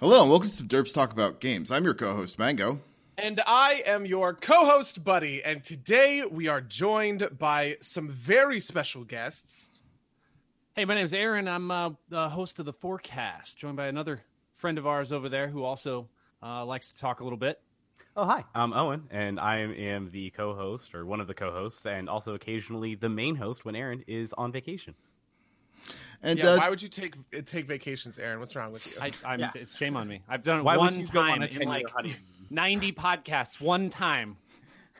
Hello, and welcome to Derps Talk About Games. I'm your co-host Mango. And I am your co-host Buddy, and today we are joined by some very special guests. Hey, my name is Aaron. I'm uh, the host of the Forecast, joined by another friend of ours over there who also uh, likes to talk a little bit. Oh, hi. I'm Owen, and I am the co host, or one of the co hosts, and also occasionally the main host when Aaron is on vacation. And yeah, uh, why would you take take vacations, Aaron? What's wrong with you? I, I'm, yeah. It's shame on me. I've done it why one time on in like ninety podcasts, one time,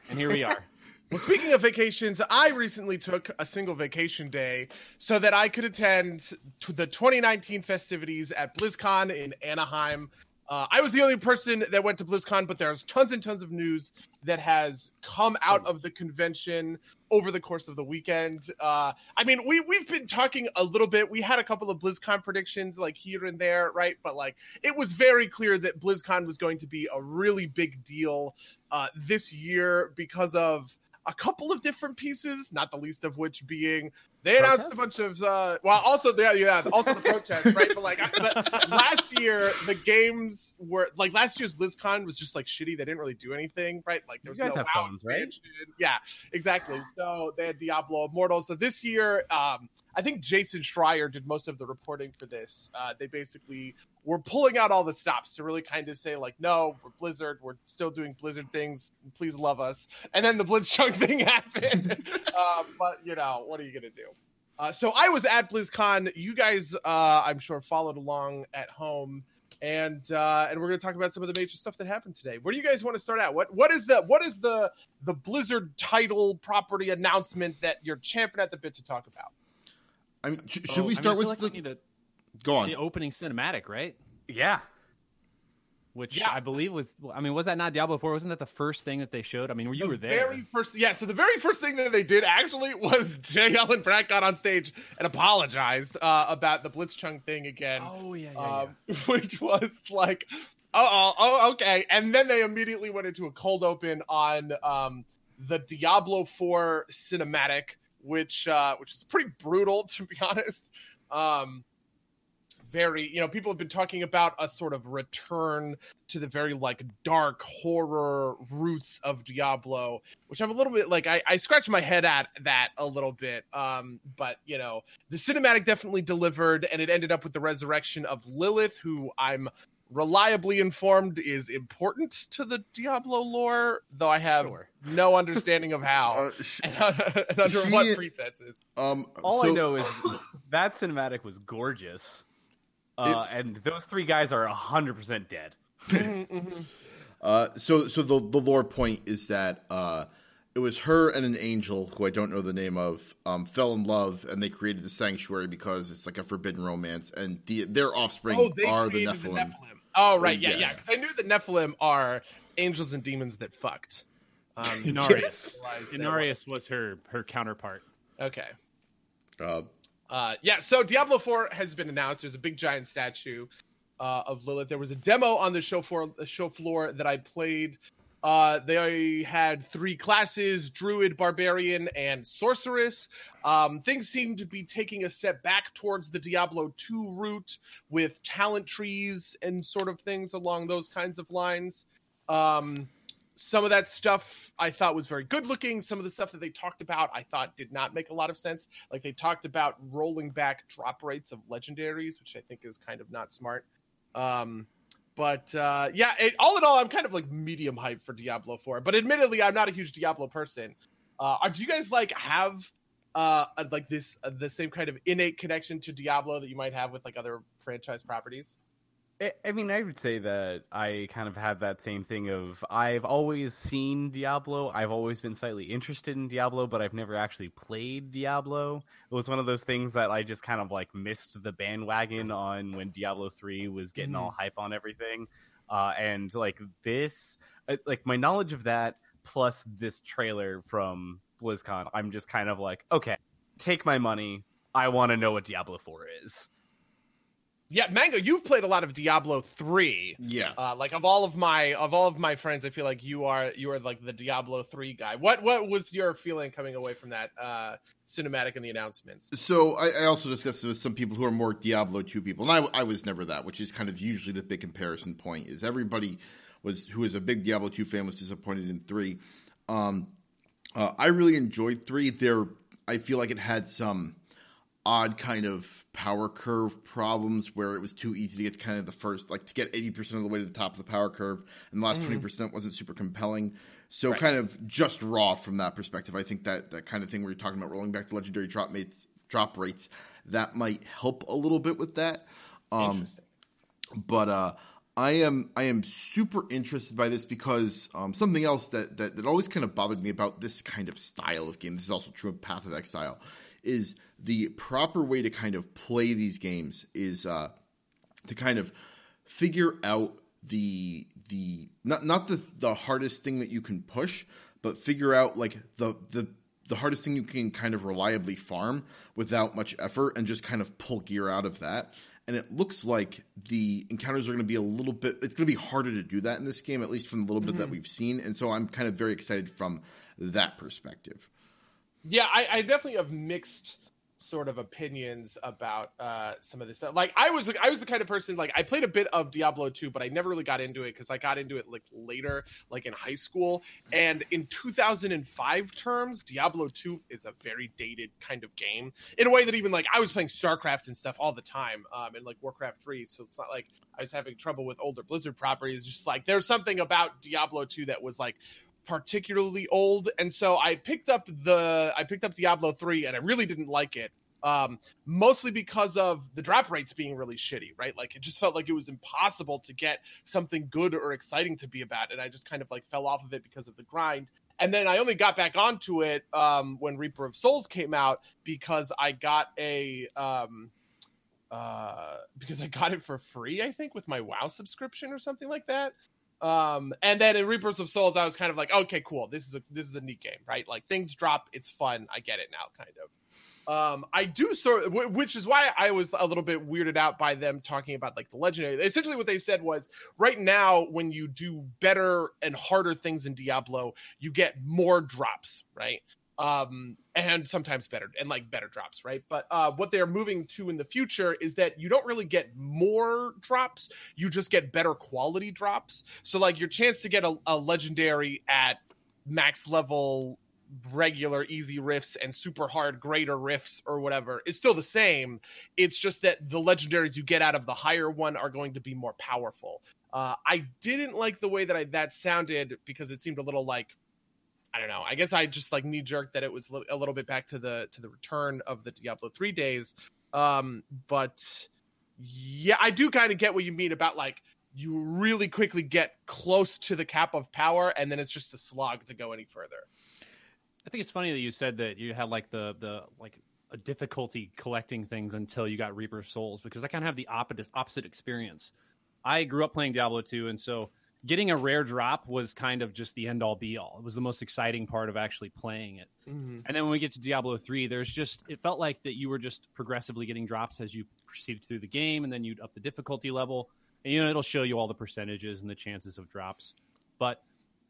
and here we are. well, speaking of vacations, I recently took a single vacation day so that I could attend to the 2019 festivities at BlizzCon in Anaheim. Uh, I was the only person that went to BlizzCon, but there's tons and tons of news that has come out of the convention over the course of the weekend. Uh, I mean, we we've been talking a little bit. We had a couple of BlizzCon predictions, like here and there, right? But like, it was very clear that BlizzCon was going to be a really big deal uh, this year because of a couple of different pieces, not the least of which being they announced Protest? a bunch of uh, well, also yeah, yeah, also the protests, right? But like but last year, the games were like last year's BlizzCon was just like shitty. They didn't really do anything, right? Like there was you guys no have phones, right? Yeah, exactly. So they had Diablo Immortal. So this year, um, I think Jason Schreier did most of the reporting for this. Uh, they basically were pulling out all the stops to really kind of say like, no, we're Blizzard, we're still doing Blizzard things. Please love us. And then the Blitzchung thing happened. uh, but you know, what are you gonna do? Uh, so I was at BlizzCon. You guys, uh, I'm sure, followed along at home, and uh, and we're going to talk about some of the major stuff that happened today. Where do you guys want to start out? What what is the what is the the Blizzard title property announcement that you're champing at the bit to talk about? I mean, should oh, we start I mean, with like the... We Go on. The opening cinematic, right? Yeah which yeah. I believe was. I mean, was that not Diablo Four? Wasn't that the first thing that they showed? I mean, were you the were there. Very first, yeah. So the very first thing that they did actually was J. Allen Brack got on stage and apologized uh, about the Blitzchung thing again. Oh yeah, yeah, um, yeah. Which was like, oh, oh, okay. And then they immediately went into a cold open on um, the Diablo Four cinematic, which uh, which is pretty brutal to be honest. Um, very you know people have been talking about a sort of return to the very like dark horror roots of diablo which i'm a little bit like i, I scratch my head at that a little bit um but you know the cinematic definitely delivered and it ended up with the resurrection of lilith who i'm reliably informed is important to the Diablo lore, though I have sure. no understanding of how uh, sh- and, and, under she, what pretenses. Um, All so, I know is that cinematic was gorgeous. Uh, it, and those three guys are hundred percent dead. uh, so, so the the lore point is that uh, it was her and an angel who I don't know the name of um, fell in love, and they created the sanctuary because it's like a forbidden romance, and the, their offspring oh, are the Nephilim. the Nephilim. Oh, right, yeah, yeah. Because yeah. I knew the Nephilim are angels and demons that fucked. Um, Inarius. Inarius was her her counterpart. Okay. Uh, uh, yeah, so Diablo 4 has been announced. There's a big giant statue uh, of Lilith. There was a demo on the show floor, show floor that I played. Uh, they had three classes Druid, Barbarian, and Sorceress. Um, things seem to be taking a step back towards the Diablo 2 route with talent trees and sort of things along those kinds of lines. Um, some of that stuff I thought was very good looking. Some of the stuff that they talked about I thought did not make a lot of sense. Like they talked about rolling back drop rates of legendaries, which I think is kind of not smart. Um, but uh, yeah, it, all in all, I'm kind of like medium hype for Diablo 4. But admittedly, I'm not a huge Diablo person. Uh, do you guys like have uh, like this the same kind of innate connection to Diablo that you might have with like other franchise properties? I mean, I would say that I kind of have that same thing of I've always seen Diablo. I've always been slightly interested in Diablo, but I've never actually played Diablo. It was one of those things that I just kind of like missed the bandwagon on when Diablo 3 was getting mm all hype on everything. Uh, and like this, uh, like my knowledge of that plus this trailer from BlizzCon, I'm just kind of like, okay, take my money. I want to know what Diablo 4 is. Yeah, Mango, you've played a lot of Diablo three. Yeah. Uh, like of all of my of all of my friends, I feel like you are you are like the Diablo three guy. What what was your feeling coming away from that uh, cinematic and the announcements? So I, I also discussed it with some people who are more Diablo two people, and I, I was never that, which is kind of usually the big comparison point. Is everybody was who is a big Diablo two fan was disappointed in three. Um, uh, I really enjoyed three. There, I feel like it had some odd kind of power curve problems where it was too easy to get kind of the first, like to get 80% of the way to the top of the power curve, and the last 20% wasn't super compelling. So, Right. kind of just raw from that perspective. I think that that kind of thing where you're talking about rolling back the legendary drop mates, drop rates, that might help a little bit with that. Um, Interesting. but uh, I am I am super interested by this because um, something else that, that that always kind of bothered me about this kind of style of game. This is also true of Path of Exile. Is the proper way to kind of play these games is uh, to kind of figure out the the not not the the hardest thing that you can push, but figure out like the the the hardest thing you can kind of reliably farm without much effort and just kind of pull gear out of that. And it looks like the encounters are going to be a little bit. It's going to be harder to do that in this game, at least from the little bit that mm-hmm. we've seen. And so I'm kind of very excited from that perspective. Yeah, I, I definitely have mixed sort of opinions about uh some of this stuff. Like I was I was the kind of person like I played a bit of Diablo 2, but I never really got into it because I got into it like later, like in high school. And in 2005 terms, Diablo 2 is a very dated kind of game in a way that even like I was playing StarCraft and stuff all the time, um, and like Warcraft 3. So it's not like I was having trouble with older Blizzard properties. Just like there's something about Diablo 2 that was like particularly old and so i picked up the i picked up diablo 3 and i really didn't like it um mostly because of the drop rates being really shitty right? Like it just felt like it was impossible to get something good or exciting to be about and i just kind of like fell off of it because of the grind. And then i only got back onto it um when reaper of souls came out because i got a um uh because i got it for free i think with my wow subscription or something like that um and then in reapers of souls i was kind of like okay cool. This is a this is a neat game right? Like things drop. It's fun. I get it now kind of. Um i do sort of which is why i was a little bit weirded out by them talking about like the legendary. Essentially what they said was right now when you do better and harder things in diablo you get more drops right um and sometimes better and like better drops right? But uh what they're moving to in the future is that you don't really get more drops you just get better quality drops. So like your chance to get a, a legendary at max level regular easy rifts and super hard greater rifts or whatever is still the same. It's just that the legendaries you get out of the higher one are going to be more powerful. Uh i didn't like the way that i that sounded because it seemed a little like I don't know. I guess I just like knee jerked that it was a little bit back to the to the return of the Diablo three days. Um, but yeah, I do kind of get what you mean about like you really quickly get close to the cap of power, and then it's just a slog to go any further. I think it's funny that you said that you had like the the like a difficulty collecting things until you got Reaper Souls because I kind of have the opposite opposite experience. I grew up playing Diablo 2 and so getting a rare drop was kind of just the end all be all. It was the most exciting part of actually playing it. Mm-hmm. And then when we get to Diablo 3, there's just it felt like that you were just progressively getting drops as you proceeded through the game and then you'd up the difficulty level and you know it'll show you all the percentages and the chances of drops. But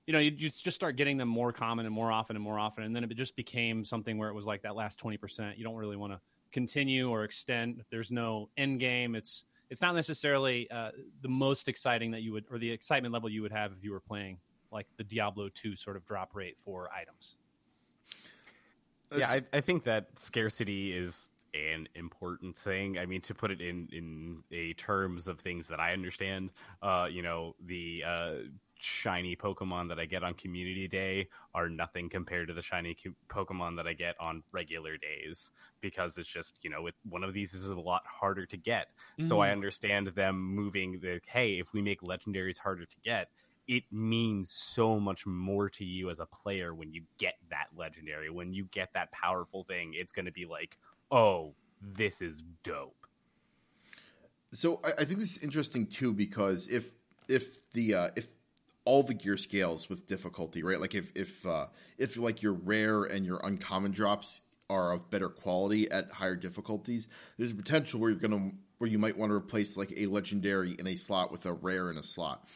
you know, you just start getting them more common and more often and more often, and then it just became something where it was like that last twenty percent. You don't really want to continue or extend. There's no end game. It's it's not necessarily uh, the most exciting that you would, or the excitement level you would have if you were playing like the Diablo two sort of drop rate for items. yeah, I, I think that scarcity is an important thing. I mean, to put it in in a terms of things that I understand, uh, you know, the uh, shiny Pokemon that I get on Community Day are nothing compared to the shiny Pokemon that I get on regular days because it's just you know, it, one of these is a lot harder to get. So I understand them moving the hey, if we make legendaries harder to get. It means so much more to you as a player when you get that legendary, when you get that powerful thing. It's going to be like, oh, this is dope. So I, I think this is interesting too because if if the uh, if all the gear scales with difficulty, right? Like if if uh, if like your rare and your uncommon drops are of better quality at higher difficulties, there's a potential where you're gonna where you might want to replace like a legendary in a slot with a rare in a slot.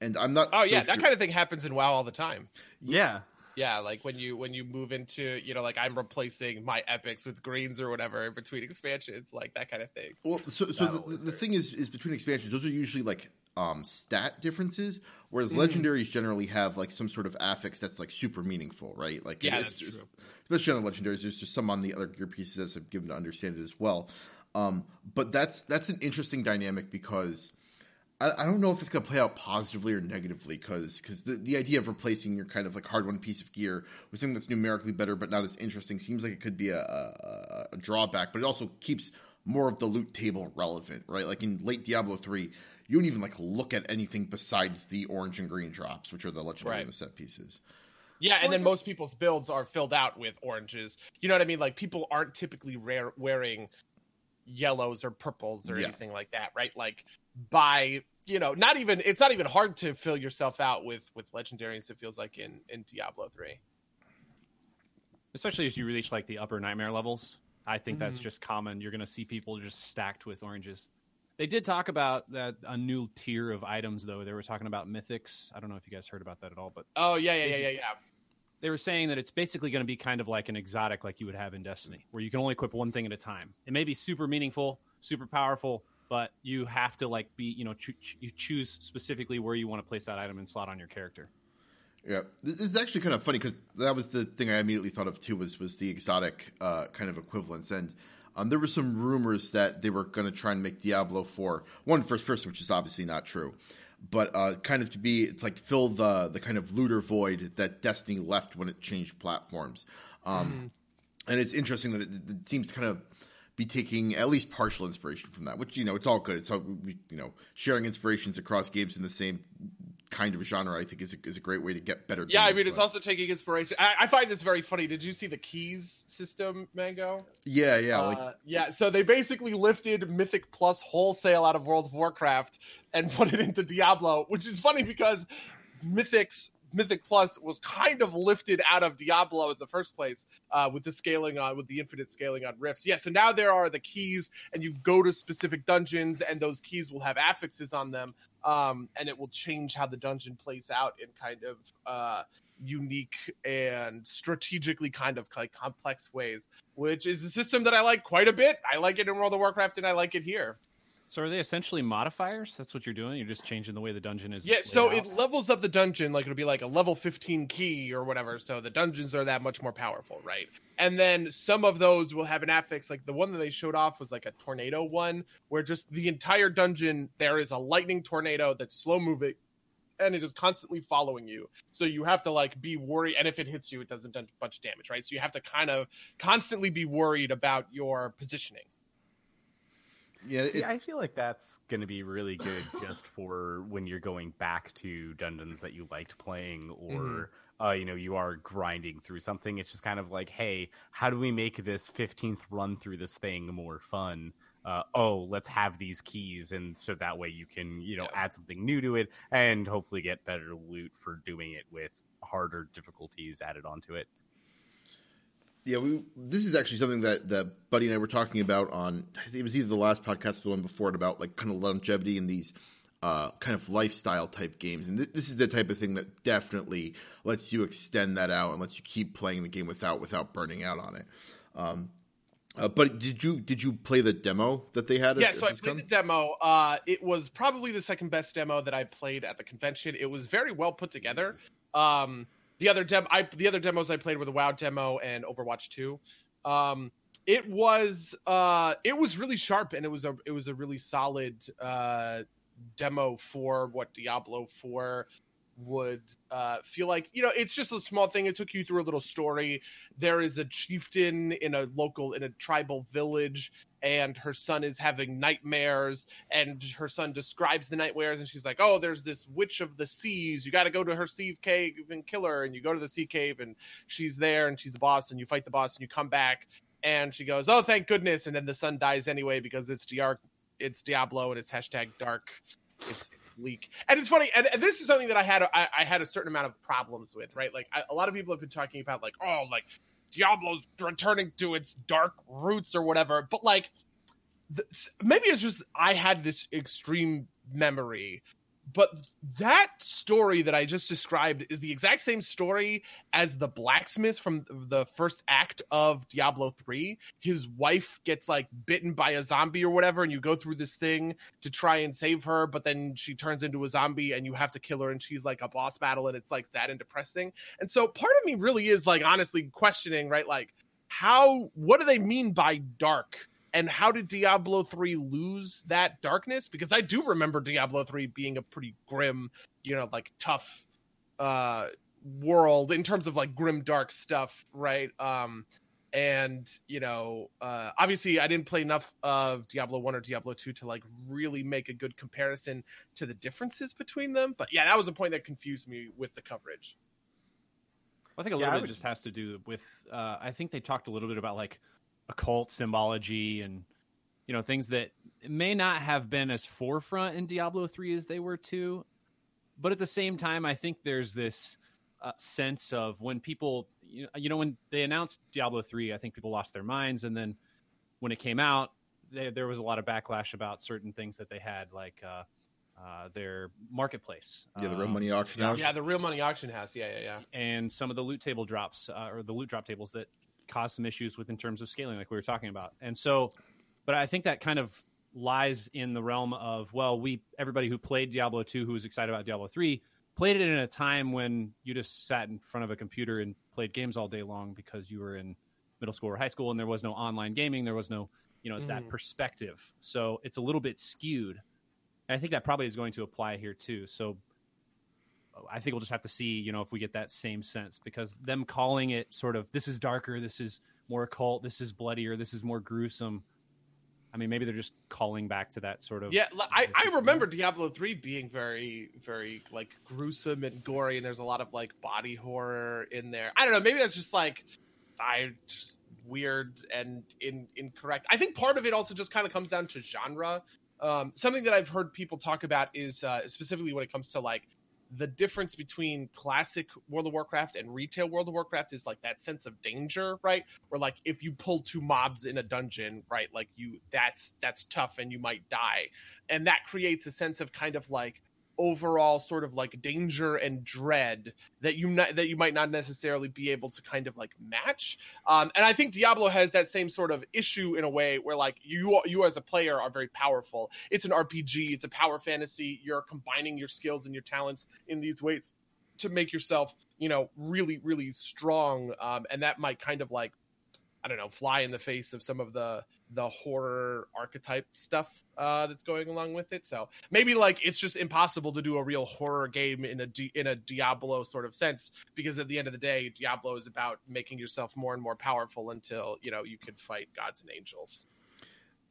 And I'm not. Oh so yeah, that kind of thing happens in WoW all the time. Yeah. Yeah, like when you when you move into you know like I'm replacing my epics with greens or whatever in between expansions, like that kind of thing. Well, so so the, the thing is is between expansions, those are usually like um stat differences, whereas Mm-hmm. legendaries generally have like some sort of affix that's like super meaningful, right? Like Yeah, it's- it's- especially on the legendaries. There's just some on the other gear pieces as I've given to understand it as well. Um, but that's that's an interesting dynamic because. I, I don't know if it's going to play out positively or negatively because the, the idea of replacing your kind of like hard won piece of gear with something that's numerically better but not as interesting seems like it could be a, a, a drawback, but it also keeps more of the loot table relevant, right? Like in late Diablo 3, you don't even like look at anything besides the orange and green drops, which are the legendary Right. and the set pieces. Yeah, and Or then just- most people's builds are filled out with oranges. You know what I mean? Like people aren't typically rare, wearing yellows or purples or Yeah. anything like that, right? Like by you know, not even it's not even hard to fill yourself out with with legendaries. It feels like in in Diablo three. especially as you reach like the upper nightmare levels. I think that's Mhm. just common. You're going to see people just stacked with oranges. They did talk about that a new tier of items though. They were talking about mythics. I don't know if you guys heard about that at all, but Oh yeah, yeah, yeah, yeah, yeah. they were saying that it's basically going to be kind of like an exotic like you would have in Destiny, where you can only equip one thing at a time. It may be super meaningful, super powerful, but you have to like be, you know, choo- choo- you choose specifically where you want to place that item and slot on your character. Yeah, this is actually kind of funny because that was the thing I immediately thought of too was was the exotic uh, kind of equivalence, and um, there were some rumors that they were going to try and make Diablo four one first person, which is obviously not true, but uh, kind of to be it's like fill the the kind of looter void that Destiny left when it changed platforms, um, and it's interesting that it, it seems to kind of be taking at least partial inspiration from that, which you know it's all good. It's all you know sharing inspirations across games in the same kind of genre. I think is a, is a great way to get better. Yeah, I games, mean, it's but- also taking inspiration. I, I find this very funny. Did you see the keys system, Mango? yeah, yeah, like uh, yeah. So they basically lifted Mythic Plus wholesale out of World of Warcraft and put it into Diablo, which is funny because Mythic's Mythic Plus was kind of lifted out of Diablo in the first place uh, with the scaling on with the infinite scaling on rifts. Yeah, so now there are the keys, and you go to specific dungeons, and those keys will have affixes on them, um, and it will change how the dungeon plays out in kind of uh, unique and strategically kind of like complex ways, which is a system that I like quite a bit. I like it in World of Warcraft, and I like it here. So are they essentially modifiers? That's what you're doing. You're just changing the way the dungeon is. Yeah, so out? it levels up the dungeon, like it'll be like a level 15 key or whatever. So the dungeons are that much more powerful, right? And then some of those will have an affix, like the one that they showed off was like a tornado one, where just the entire dungeon there is a lightning tornado that's slow moving and it is constantly following you. So you have to like be worried, and if it hits you, it doesn't do a bunch of damage, right? So you have to kind of constantly be worried about your positioning. Yeah. See, It, I feel like that's going to be really good just for when you're going back to dungeons that you liked playing, or uh, you know you are grinding through something. It's just kind of like, hey, how do we make this 15th run through this thing more fun? Uh, oh, let's have these keys, and so that way you can you know Yeah. add something new to it, and hopefully get better loot for doing it with harder difficulties added onto it. Yeah, we, this is actually something that, that Buddy and I were talking about on. I think it was either the last podcast or the one before it about like kind of longevity in these uh, kind of lifestyle type games, and th- this is the type of thing that definitely lets you extend that out and lets you keep playing the game without without burning out on it. Um, uh, but did you did you play the demo that they had? yeah, at so I played the demo. Uh, it was probably the second best demo that I played at the convention. It was very well put together. Um, the other dem- I, the other demos I played were the WoW demo and Overwatch Two. Um, it was uh, it was really sharp and it was a it was a really solid uh, demo for what Diablo Four would uh, feel like. You know, it's just a small thing. It took you through a little story. There is a chieftain in a local in a tribal village and her son is having nightmares and her son describes the nightmares and she's like oh there's this witch of the seas you got to go to her sea cave and kill her and you go to the sea cave and she's there and she's a boss and you fight the boss and you come back and she goes oh thank goodness and then the son dies anyway because it's Diar- it's diablo and it's hashtag dark it's leak and it's funny and, and this is something that i had I, I had a certain amount of problems with right like I, a lot of people have been talking about like oh like Diablo's returning to its dark roots or whatever. But like, maybe it's just I had this extreme memory but that story that I just described is the exact same story as the blacksmith from the first act of Diablo 3. His wife gets like bitten by a zombie or whatever, and you go through this thing to try and save her, but then she turns into a zombie and you have to kill her, and she's like a boss battle, and it's like sad and depressing. And so part of me really is like honestly questioning, right? Like, how, what do they mean by dark? And how did Diablo 3 lose that darkness? Because I do remember Diablo 3 being a pretty grim, you know, like tough uh world in terms of like grim dark stuff, right? Um and you know, uh obviously I didn't play enough of Diablo 1 or Diablo 2 to like really make a good comparison to the differences between them, but yeah, that was a point that confused me with the coverage. I think a little yeah, bit would... just has to do with uh I think they talked a little bit about like occult symbology and you know things that may not have been as forefront in Diablo 3 as they were 2 but at the same time I think there's this uh, sense of when people you know, you know when they announced Diablo 3 I think people lost their minds and then when it came out they, there was a lot of backlash about certain things that they had like uh, uh, their marketplace. Yeah, the real money um, auction house. Yeah, the real money auction house. Yeah, yeah, yeah. And some of the loot table drops uh, or the loot drop tables that cause some issues with in terms of scaling, like we were talking about. And so, but I think that kind of lies in the realm of well, we everybody who played Diablo two, who was excited about Diablo three, played it in a time when you just sat in front of a computer and played games all day long because you were in middle school or high school, and there was no online gaming, there was no you know mm. that perspective. So it's a little bit skewed. And I think that probably is going to apply here too. So I think we'll just have to see, you know, if we get that same sense because them calling it sort of this is darker, this is more occult, this is bloodier, this is more gruesome. I mean, maybe they're just calling back to that sort of. Yeah, I, I remember Diablo three being very, very like gruesome and gory, and there's a lot of like body horror in there. I don't know. Maybe that's just like I just weird and in, incorrect. I think part of it also just kind of comes down to genre. Um, something that I've heard people talk about is uh, specifically when it comes to like the difference between classic World of Warcraft and retail World of Warcraft is like that sense of danger, right? Where like if you pull two mobs in a dungeon, right, like you that's that's tough and you might die. And that creates a sense of kind of like overall sort of like danger and dread that you not, that you might not necessarily be able to kind of like match. Um, and I think Diablo has that same sort of issue in a way where like you you as a player are very powerful. It's an RPG. It's a power fantasy. You're combining your skills and your talents in these ways to make yourself you know really really strong. Um, and that might kind of like I don't know fly in the face of some of the the horror archetype stuff uh, that's going along with it. So maybe like it's just impossible to do a real horror game in a Di- in a Diablo sort of sense because at the end of the day, Diablo is about making yourself more and more powerful until you know you can fight gods and angels.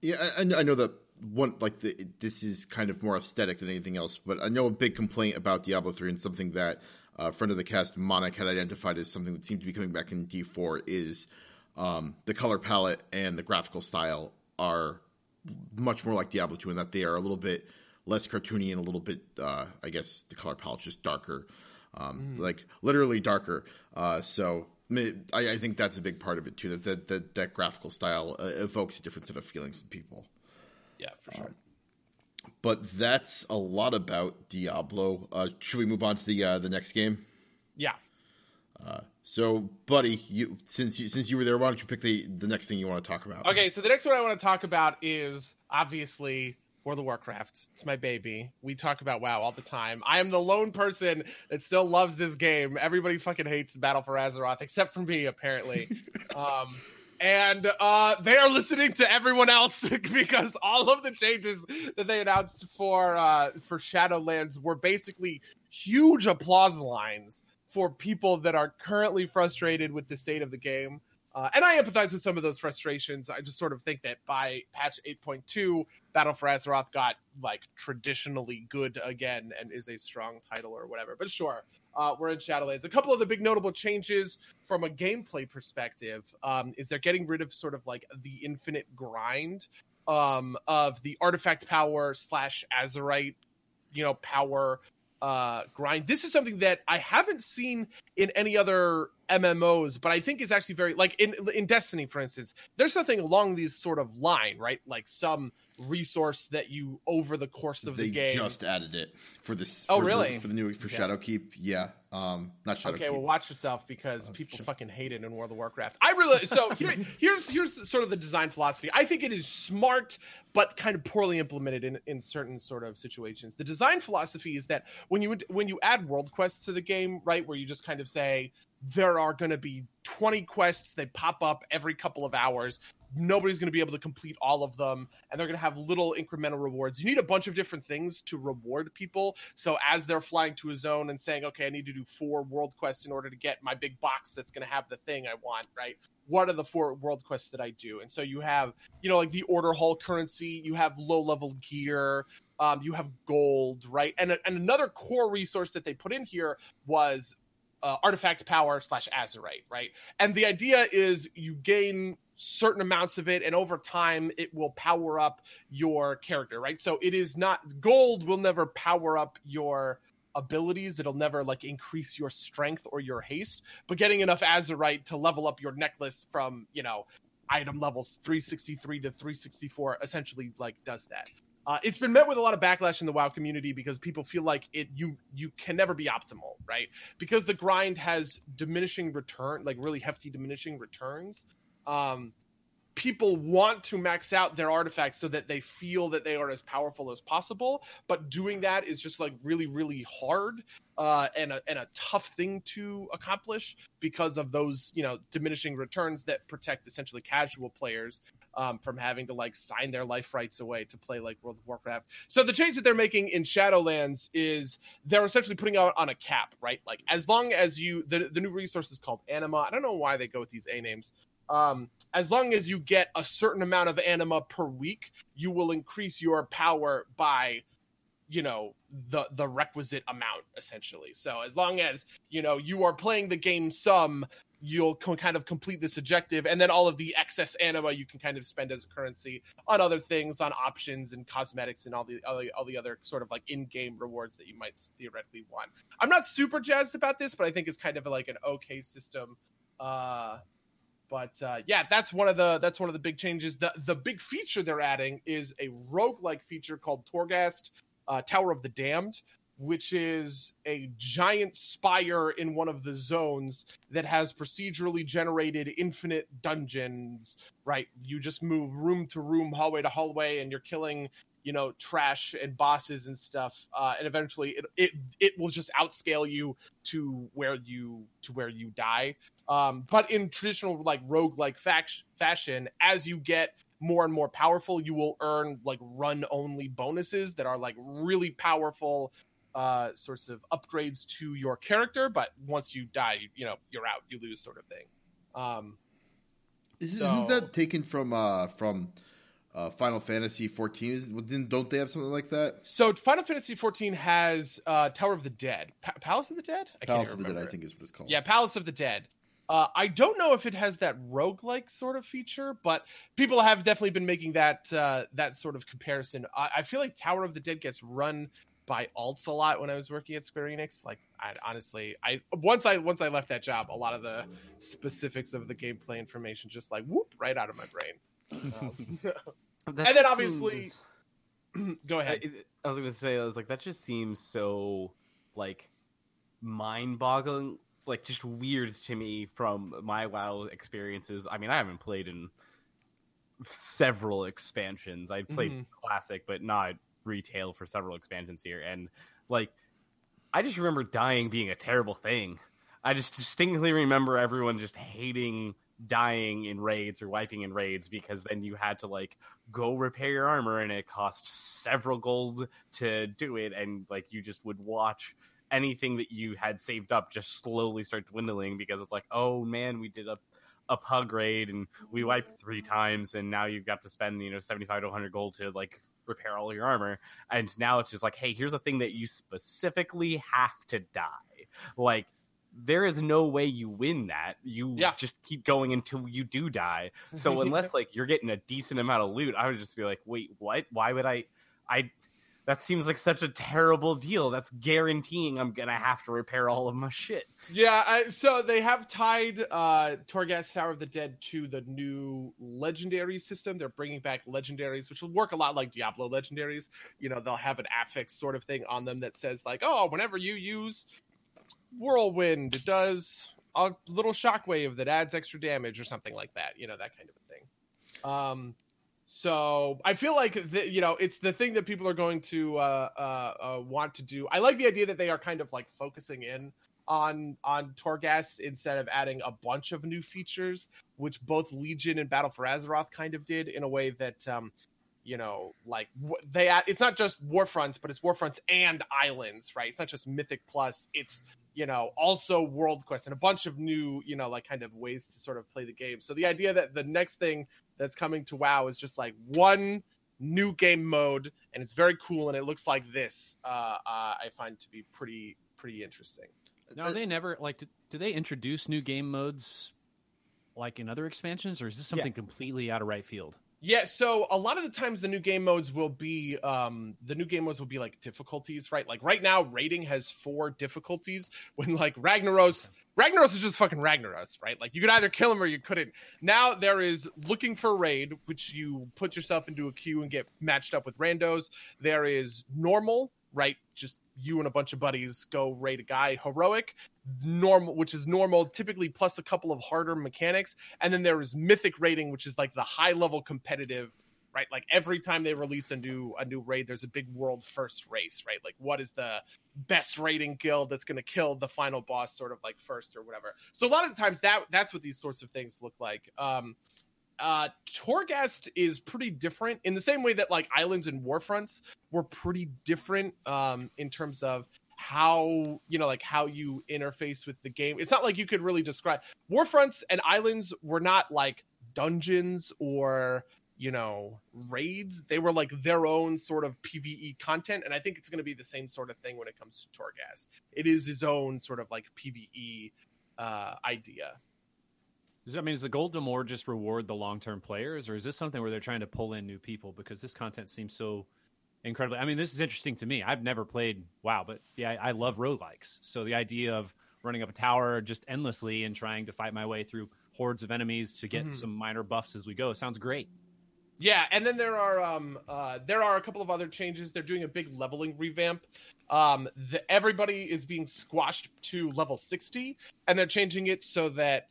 Yeah, I, I know that one like the, this is kind of more aesthetic than anything else, but I know a big complaint about Diablo three and something that a uh, friend of the cast, Monik, had identified as something that seemed to be coming back in D four is um, the color palette and the graphical style are much more like Diablo 2 in that they are a little bit less cartoony and a little bit, uh, I guess the color palette just darker, um, mm. like literally darker. Uh, so I, I, think that's a big part of it too. That that that, that graphical style uh, evokes a different set of feelings in people. Yeah, for sure. Um, but that's a lot about Diablo. Uh, should we move on to the uh, the next game? Yeah. So, buddy, you since you since you were there, why don't you pick the the next thing you want to talk about? Okay, so the next one I want to talk about is obviously World of Warcraft. It's my baby. We talk about WoW all the time. I am the lone person that still loves this game. Everybody fucking hates Battle for Azeroth, except for me, apparently. um, and uh, they are listening to everyone else because all of the changes that they announced for uh, for Shadowlands were basically huge applause lines for people that are currently frustrated with the state of the game. Uh, and I empathize with some of those frustrations. I just sort of think that by patch 8.2, Battle for Azeroth got like traditionally good again and is a strong title or whatever. But sure, uh, we're in Shadowlands. A couple of the big notable changes from a gameplay perspective um, is they're getting rid of sort of like the infinite grind um, of the artifact power slash Azerite, you know, power uh, grind. This is something that I haven't seen in any other MMOs, but I think it's actually very like in in Destiny, for instance. There's something along these sort of line, right? Like some resource that you over the course of they the game. They just added it for this. Oh, for the- really? for the new for Yeah. Shadowkeep. Yeah, um, not Shadowkeep. Okay, well, watch yourself because Oh, people shit. fucking hate it in World of Warcraft. I really so here, here's here's the, sort of the design philosophy. I think it is smart, but kind of poorly implemented in in certain sort of situations. The design philosophy is that when you when you add world quests to the game, right, where you just kind of say there are going to be 20 quests that pop up every couple of hours. Nobody's going to be able to complete all of them and they're going to have little incremental rewards. You need a bunch of different things to reward people. So as they're flying to a zone and saying okay i need to do four world quests in order to get my big box that's going to have the thing i want right? What are the four world quests that i do? And so you have you know like the order hall currency you have low level gear um, you have gold right? And, and another core resource that they put in here was uh, artifact power slash azerite right? And the idea is you gain certain amounts of it and over time it will power up your character right? So it is not gold will never power up your abilities. It'll never like increase your strength or your haste. But getting enough azerite to level up your necklace from you know item levels 363 to 364 essentially like does that uh, it's been met with a lot of backlash in the WoW community because people feel like it you you can never be optimal, right? Because the grind has diminishing return, like really hefty diminishing returns. Um, people want to max out their artifacts so that they feel that they are as powerful as possible, but doing that is just like really really hard uh, and a and a tough thing to accomplish because of those you know diminishing returns that protect essentially casual players um, from having to like sign their life rights away to play like World of Warcraft. So the change that they're making in Shadowlands is they're essentially putting out on a cap, right? Like as long as you the the new resource is called Anima. I don't know why they go with these A names. Um, as long as you get a certain amount of anima per week, you will increase your power by you know the the requisite amount essentially so as long as you know you are playing the game some you'll kind of complete this objective and then all of the excess anima you can kind of spend as a currency on other things on options and cosmetics and all the all the, all the other sort of like in-game rewards that you might theoretically want i'm not super jazzed about this but i think it's kind of like an okay system uh but uh, yeah, that's one of the that's one of the big changes. The the big feature they're adding is a roguelike feature called Torghast uh, Tower of the Damned, which is a giant spire in one of the zones that has procedurally generated infinite dungeons. Right, you just move room to room, hallway to hallway, and you're killing you know trash and bosses and stuff uh, and eventually it, it it will just outscale you to where you to where you die um, but in traditional like rogue like fac- fashion as you get more and more powerful you will earn like run only bonuses that are like really powerful uh sorts of upgrades to your character but once you die you know you're out you lose sort of thing um Is, So- Isn't that taken from uh, from uh, Final Fantasy 14? Is, didn't, don't they have something like that? so final fantasy 14 has uh tower of the dead pa- palace of the dead i can't Palace of the Dead, I think is what it's called. Yeah, Palace of the Dead. Uh, I don't know if it has that roguelike sort of feature, but people have definitely been making that uh, that sort of comparison. I, I feel like Tower of the Dead gets run by alts a lot when I was working at Square Enix. Like, I honestly, I once I once I left that job, a lot of the specifics of the gameplay information just like whoop right out of my brain. Um, And then obviously- seems- go ahead. I was gonna say, I was like, that just seems so like mind-boggling, like just weird to me from my WoW experiences. I mean, I haven't played in several expansions. I played Mhm. classic, but not retail for several expansions here, and like, I just remember dying being a terrible thing. I just distinctly remember everyone just hating dying in raids or wiping in raids because then you had to like go repair your armor and it cost several gold to do it and like you just would watch anything that you had saved up just slowly start dwindling because it's like oh man we did a a pug raid and we wiped three times and now you've got to spend you know 75 to 100 gold to like repair all your armor and now it's just like hey here's a thing that you specifically have to die like there is no way you win that you Yeah. just keep going until you do die so unless like you're getting a decent amount of loot, I would just be like, wait, what? Why would I? I that seems like such a terrible deal. That's guaranteeing I'm gonna have to repair all of my shit. Yeah, I, so they have tied uh, Torghast Tower of the Dead to the new legendary system. They're bringing back legendaries, which will work a lot like Diablo legendaries. You know, they'll have an affix sort of thing on them that says like, "Oh, whenever you use Whirlwind, it does a little shockwave that adds extra damage or something like that." You know, that kind of a thing. Um, so I feel like the, you know it's the thing that people are going to uh, uh, uh, want to do. I like the idea that they are kind of like focusing in on on Torghast instead of adding a bunch of new features, which both Legion and Battle for Azeroth kind of did in a way that um, you know like they add, it's not just Warfronts, but it's Warfronts and Islands, right? It's not just Mythic Plus. It's you know also World Quest and a bunch of new you know like kind of ways to sort of play the game. So the idea that the next thing that's coming to WoW is just like one new game mode, and it's very cool, and it looks like this. Uh, uh, I find to be pretty pretty interesting. No, they never like. Do, do they introduce new game modes like in other expansions, or is this something completely out of right field? Yeah, so a lot of the times the new game modes will be um the new game modes will be like difficulties, right? Like right now raiding has four difficulties when like Ragnaros Ragnaros is just fucking Ragnaros, right? Like you could either kill him or you couldn't. Now there is looking for raid, which you put yourself into a queue and get matched up with randos. There is normal, right? Just you and a bunch of buddies go raid a guy. Heroic, normal, which is normal, typically plus a couple of harder mechanics. And then there is mythic raiding, which is like the high level competitive right like every time they release a new a new raid there's a big world first race right like what is the best raiding guild that's going to kill the final boss sort of like first or whatever so a lot of the times that that's what these sorts of things look like um uh torghast is pretty different in the same way that like islands and warfronts were pretty different um in terms of how you know like how you interface with the game. It's not like you could really describe warfronts and islands were not like dungeons or you know raids. They were like their own sort of pve content and i think it's going to be the same sort of thing when it comes to torghast. It is his own sort of like pve uh idea That mean is the goal to more just reward the long term players, or is this something where they're trying to pull in new people? Because this content seems so incredibly. I mean, this is interesting to me. I've never played WoW, but yeah, I, I love roguelikes. So the idea of running up a tower just endlessly and trying to fight my way through hordes of enemies to get Mhm. some minor buffs as we go sounds great. Yeah, and then there are um uh there are a couple of other changes. They're doing a big leveling revamp. Um the, everybody is being squashed to level 60 and they're changing it so that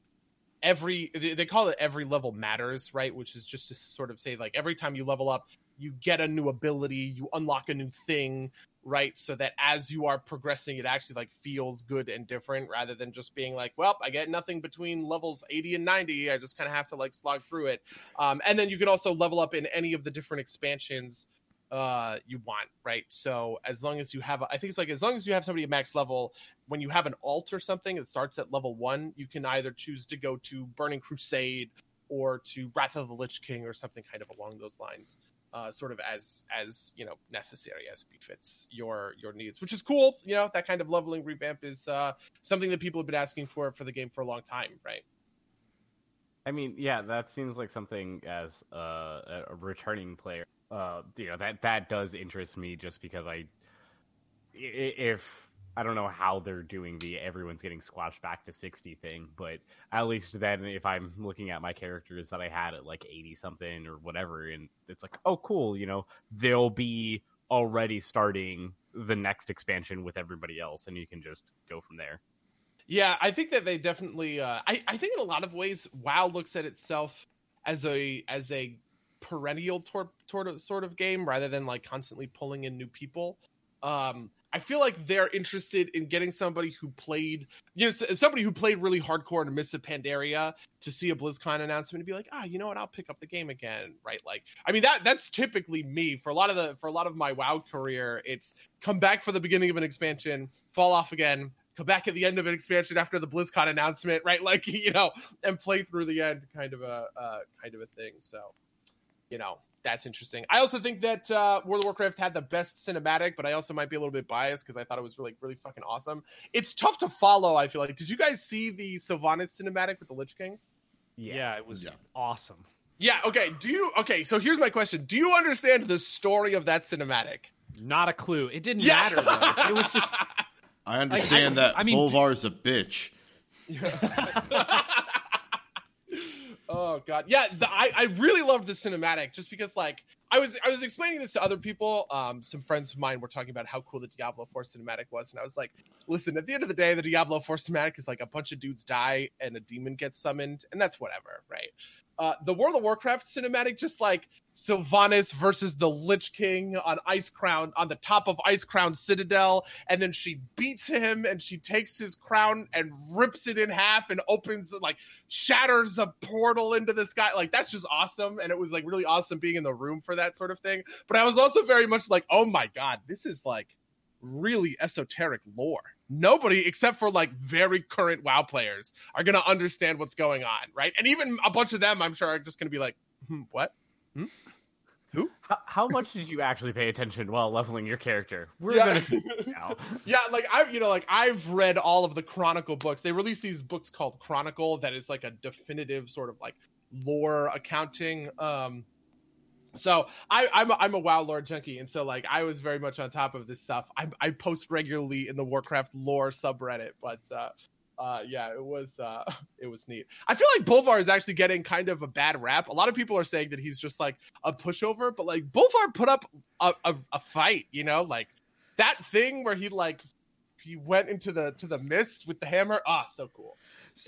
every they call it every level matters, right? Which is just to sort of say like every time you level up, you get a new ability, you unlock a new thing, right? So that as you are progressing, it actually like feels good and different rather than just being like, well, I get nothing between levels 80 and 90. I just kind of have to like slog through it. Um, and then you can also level up in any of the different expansions uh you want right so as long as you have i think it's like as long as you have somebody at max level when you have an alt or something that starts at level one you can either choose to go to burning crusade or to wrath of the lich king or something kind of along those lines uh sort of as as you know necessary as befits your your needs which is cool you know that kind of leveling revamp is uh something that people have been asking for for the game for a long time right I mean, yeah, that seems like something as uh, a returning player. Uh, you know that that does interest me just because I, i- if I don't know how they're doing the everyone's getting squashed back to sixty thing, but at least then if I'm looking at my characters that I had at like eighty something or whatever, and it's like, oh, cool, you know, they'll be already starting the next expansion with everybody else, and you can just go from there. Yeah, I think that they definitely. Uh, I I think in a lot of ways, WoW looks at itself as a as a perennial tor- tor- sort of game rather than like constantly pulling in new people. Um, I feel like they're interested in getting somebody who played, you know, somebody who played really hardcore in Mists of Pandaria to see a BlizzCon announcement and be like, ah, you know what, I'll pick up the game again, right? Like, I mean, that that's typically me for a lot of the for a lot of my WoW career. It's come back for the beginning of an expansion, fall off again, come back at the end of an expansion after the BlizzCon announcement, right? Like, you know, and play through the end, kind of a uh, kind of a thing. So, you know, that's interesting. I also think that uh, World of Warcraft had the best cinematic, but I also might be a little bit biased because I thought it was really, really fucking awesome. It's tough to follow. I feel like. Did you guys see the Sylvanas cinematic with the Lich King? Yeah, it was Yeah. awesome. Yeah. Okay. Do you? Okay. So here's my question: Do you understand the story of that cinematic? Not a clue. It didn't Yeah. matter though. It was just I understand I- that I mean, Bolvar's a bitch. Oh god, yeah. The, I I really loved the cinematic just because like I was I was explaining this to other people. Um, some friends of mine were talking about how cool the Diablo 4 cinematic was, and I was like, listen, at the end of the day, the Diablo 4 cinematic is like a bunch of dudes die and a demon gets summoned, and that's whatever, right? Uh, the World of Warcraft cinematic, just like Sylvanas versus the Lich King on Icecrown on the top of Icecrown Citadel, and then she beats him and she takes his crown and rips it in half and opens like shatters a portal into the sky. Like that's just awesome. And it was like really awesome being in the room for that sort of thing. But I was also very much like, oh my God, this is like really esoteric lore. Nobody except for like very current WoW players are gonna understand what's going on, right? And even a bunch of them, I'm sure, are just gonna be like, hmm, what? How, how much did you actually pay attention while leveling your character? We're Yeah. do now. yeah like i've you know like i've read all of the chronicle books they release these books called chronicle that is like a definitive sort of like lore accounting um so I, I'm a, I'm a WoW lore junkie, and so like I was very much on top of this stuff. I, I post regularly in the Warcraft lore subreddit, but uh, uh, yeah, it was uh, it was neat. I feel like Bolvar is actually getting kind of a bad rap. A lot of people are saying that he's just like a pushover, but like Bolvar put up a, a, a fight, you know, like that thing where he like he went into the to the mist with the hammer. Ah, so cool.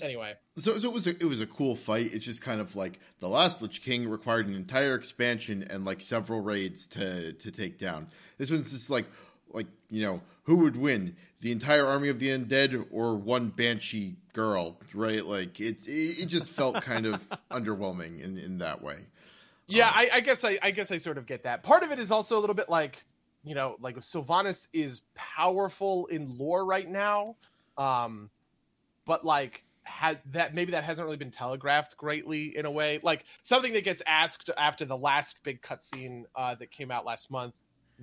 Anyway, So, so it was a, it was a cool fight. It's just kind of like the last Lich King required an entire expansion and like several raids to to take down. This one's just like like you know who would win the entire army of the undead or one banshee girl, right? Like it's it, it just felt kind of underwhelming in in that way. Yeah, I, I guess I, I guess I sort of get that. Part of it is also a little bit like, you know, like Sylvanas is powerful in lore right now, um, but like has that maybe that hasn't really been telegraphed greatly in a way. Like something that gets asked after the last big cutscene uh, that came out last month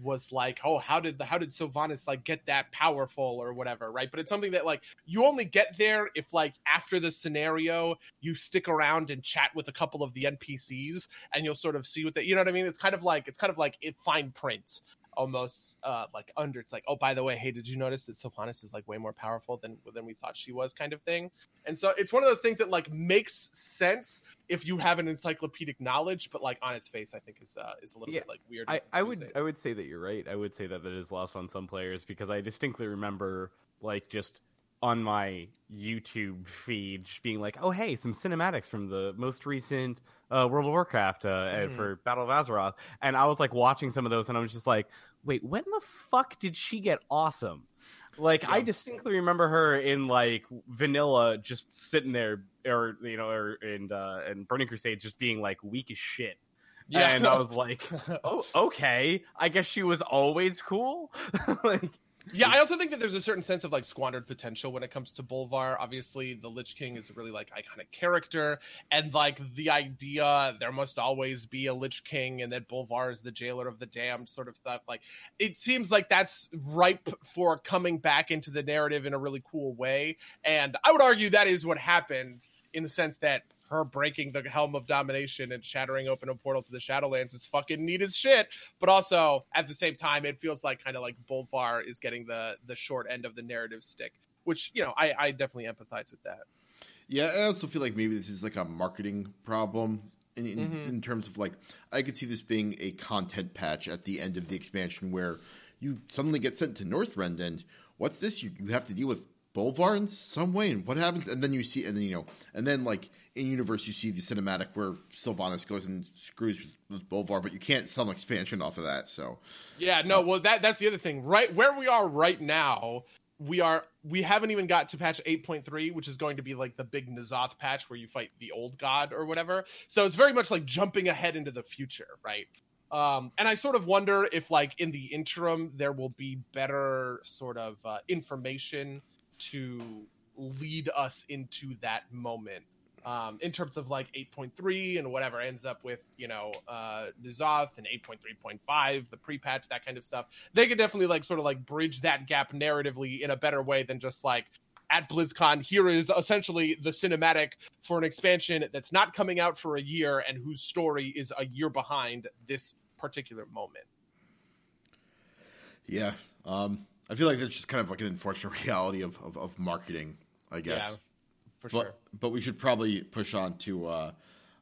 was like, oh, how did the how did Sylvanas like get that powerful or whatever, right? But it's something that like you only get there if like after the scenario you stick around and chat with a couple of the NPCs and you'll sort of see what they you know what I mean? It's kind of like it's kind of like it fine print almost uh like under it's like oh by the way hey did you notice that Sylvanas is like way more powerful than than we thought she was kind of thing and so it's one of those things that like makes sense if you have an encyclopedic knowledge but like on its face I think is uh is a little Yeah, bit like weird I, I would. I would say that you're right. I would say that that is lost on some players because I distinctly remember like just on my YouTube feed being like, oh hey, some cinematics from the most recent uh, World of Warcraft uh, Mhm. for Battle of Azeroth, and I was like watching some of those, and I was just like, wait, when the fuck did she get awesome? Like I distinctly remember her in like vanilla, just sitting there, or you know, or in uh, in Burning Crusades just being like weak as shit. yeah And I was like, oh, okay. I guess she was always cool. like, Yeah, I also think that there's a certain sense of like squandered potential when it comes to Bolvar. Obviously, the Lich King is a really like iconic character, and like the idea there must always be a Lich King and that Bolvar is the jailer of the damned sort of stuff. Like it seems like that's ripe for coming back into the narrative in a really cool way. And I would argue that is what happened in the sense that her breaking the helm of domination and shattering open a portal to the Shadowlands is fucking neat as shit. But also at the same time, it feels like kind of like Bolvar is getting the the short end of the narrative stick, which you know I, I definitely empathize with that. Yeah, I also feel like maybe this is like a marketing problem in in, Mhm. in terms of like I could see this being a content patch at the end of the expansion where you suddenly get sent to Northrend and what's this? You you have to deal with Bolvar in some way, and what happens? And then you see, and then you know, and then like in universe, you see the cinematic where Sylvanas goes and screws with, Bolvar, but you can't sell an expansion off of that. So Yeah, no, well that that's the other thing. Right where we are right now, we are we haven't even got to patch 8.3, which is going to be like the big N'Zoth patch where you fight the old god or whatever. So it's very much like jumping ahead into the future, right? Um, and I sort of wonder if, like, in the interim, there will be better sort of uh, information to lead us into that moment um, in terms of like 8.3 and whatever ends up with you know uh, N'Zoth and 8.3.5, the pre-patch, that kind of stuff. They could definitely like sort of like bridge that gap narratively in a better way than just like at BlizzCon. Here is essentially the cinematic for an expansion that's not coming out for a year and whose story is a year behind this particular moment. Yeah. Um, I feel like that's just kind of like an unfortunate reality of, of, of marketing, I guess. Yeah, for but, sure. But we should probably push on to uh,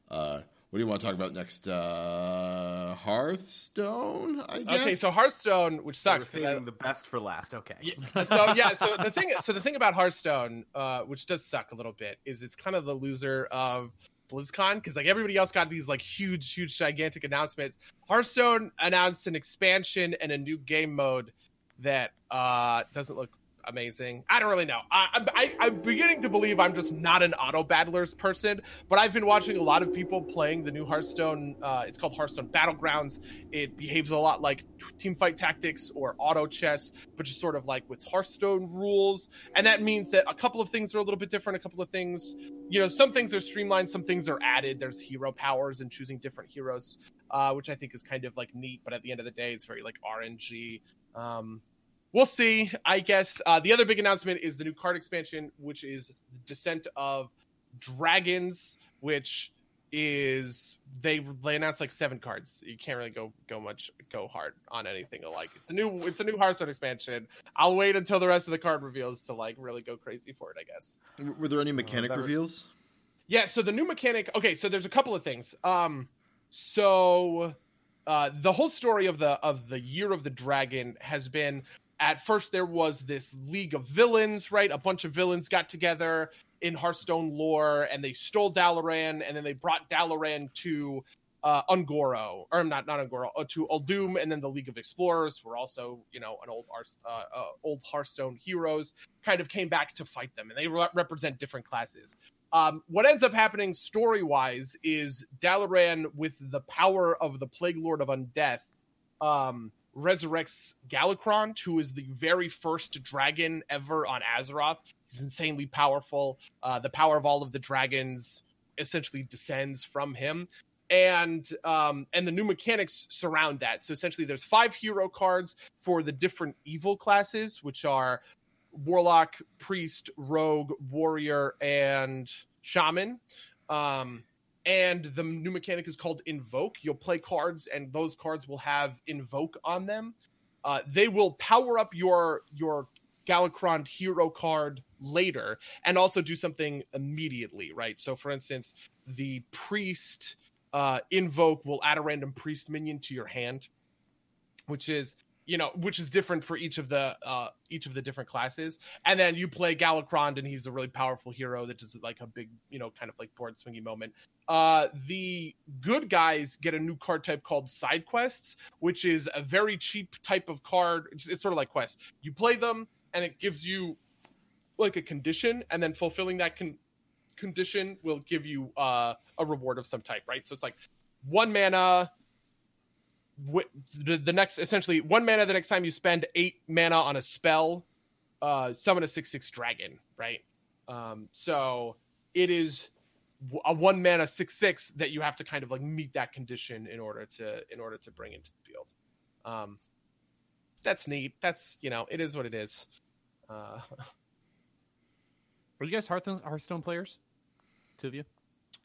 uh, what do you want to talk about next? Uh, Hearthstone, I guess. Okay, so Hearthstone, which So we're I- saving the best for last. Okay. Yeah, so yeah, so the thing, so the thing about Hearthstone, uh, which does suck a little bit, is it's kind of the loser of BlizzCon because like everybody else got these like huge, huge, gigantic announcements. Hearthstone announced an expansion and a new game mode that uh, doesn't look amazing. I don't really know. I, I, I'm beginning to believe I'm just not an auto battlers person, but I've been watching a lot of people playing the new Hearthstone. Uh, it's called Hearthstone Battlegrounds. It behaves a lot like Teamfight Tactics or Auto Chess, but just sort of like with Hearthstone rules. And that means that a couple of things are a little bit different. A couple of things, you know, some things are streamlined, some things are added. There's hero powers and choosing different heroes, uh, which I think is kind of like neat. But at the end of the day, it's very like RNG. Um, we'll see. I guess uh, the other big announcement is the new card expansion, which is Descent of Dragons, which is they they announced like seven cards. You can't really go go much go hard on anything alike. It's a new it's a new Hearthstone expansion. I'll wait until the rest of the card reveals to like really go crazy for it. I guess. Were there any mechanic that was- reveals? Yeah, so the new mechanic. Okay, so there's a couple of things. Um, so uh, the whole story of the of the Year of the Dragon has been. At first, there was this league of villains, right? A bunch of villains got together in Hearthstone lore, and they stole Dalaran, and then they brought Dalaran to uh, Un'Goro, or not not Un'Goro, uh, to Uldum, and then the League of Explorers were also, you know, an old uh, uh, old Hearthstone heroes, kind of came back to fight them, and they re- represent different classes. Um, what ends up happening story wise is Dalaran, with the power of the Plague Lord of Undeath, um, resurrects Galakrond, who is the very first dragon ever on Azeroth. He's insanely powerful. Uh, the power of all of the dragons essentially descends from him. And um, and the new mechanics surround that. So essentially, there's five hero cards for the different evil classes, which are warlock, priest, rogue, warrior, and shaman. Um, and the new mechanic is called invoke. You'll play cards, and those cards will have invoke on them. Uh, they will power up your your Galakrond hero card later, and also do something immediately. Right. So, for instance, the priest uh, invoke will add a random priest minion to your hand, which is you know which is different for each of the uh each of the different classes. And then you play Galakrond and he's a really powerful hero that does like a big you know kind of like board swingy moment. Uh the good guys get a new card type called side quests which is a very cheap type of card. It's, it's sort of like quest you play them and it gives you like a condition and then fulfilling that con- condition will give you uh a reward of some type right? So it's like one mana the, the next essentially one mana the next time you spend eight mana on a spell uh summon a six six dragon right um so it is a one mana six six that you have to kind of like meet that condition in order to in order to bring into the field um that's neat that's you know it is what it is uh Are you guys Hearthstone players? Two of you?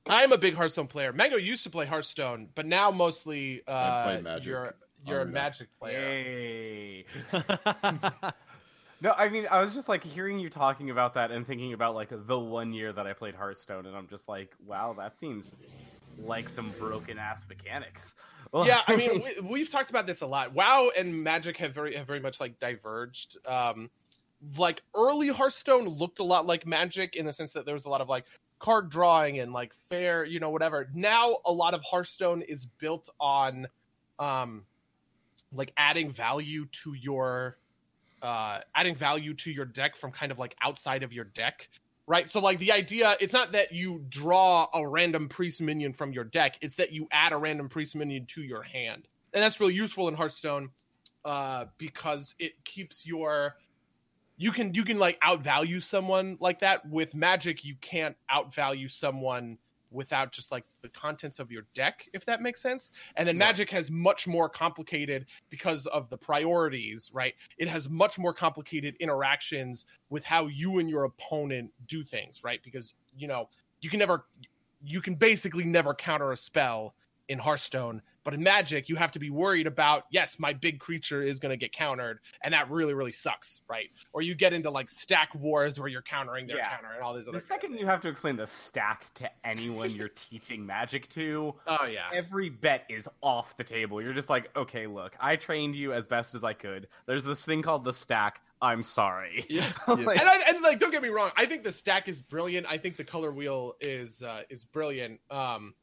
I'm a big hearthstone player mango used to play hearthstone but now mostly uh playing Magic you're you're a on Uno. magic player Yay. No, I mean, I was just like hearing you talking about that and thinking about like the one year that I played Hearthstone, and I'm just like, wow, that seems like some broken ass mechanics. yeah, I mean, we, we've talked about this a lot. WoW and Magic have very have very much like diverged. Um, like early Hearthstone looked a lot like Magic in the sense that there was a lot of like card drawing and like fair, you know, whatever. Now a lot of Hearthstone is built on, um, like adding value to your, uh, adding value to your deck from kind of like outside of your deck right? So like the idea, it's not that you draw a random priest minion from your deck; it's that you add a random priest minion to your hand, and that's really useful in Hearthstone uh, because it keeps your you can you can like outvalue someone like that. With Magic, you can't outvalue someone without just like the contents of your deck, if that makes sense. And then Right. Magic has much more complicated because of the priorities, right? It has much more complicated interactions with how you and your opponent do things, right? Because you know you can never, you can basically never counter a spell in Hearthstone But in Magic, you have to be worried about yes, my big creature is going to get countered, and that really really sucks, right? Or you get into like stack wars where you're countering their Yeah. counter and all these other. The second you have to explain the stack to anyone you're teaching magic to, oh yeah, every bet is off the table. You're just like, okay, look, I trained you as best as I could. There's this thing called the stack. I'm sorry. Yeah. Like, and, I, and like don't get me wrong i think the stack is brilliant i think the color wheel is uh is brilliant um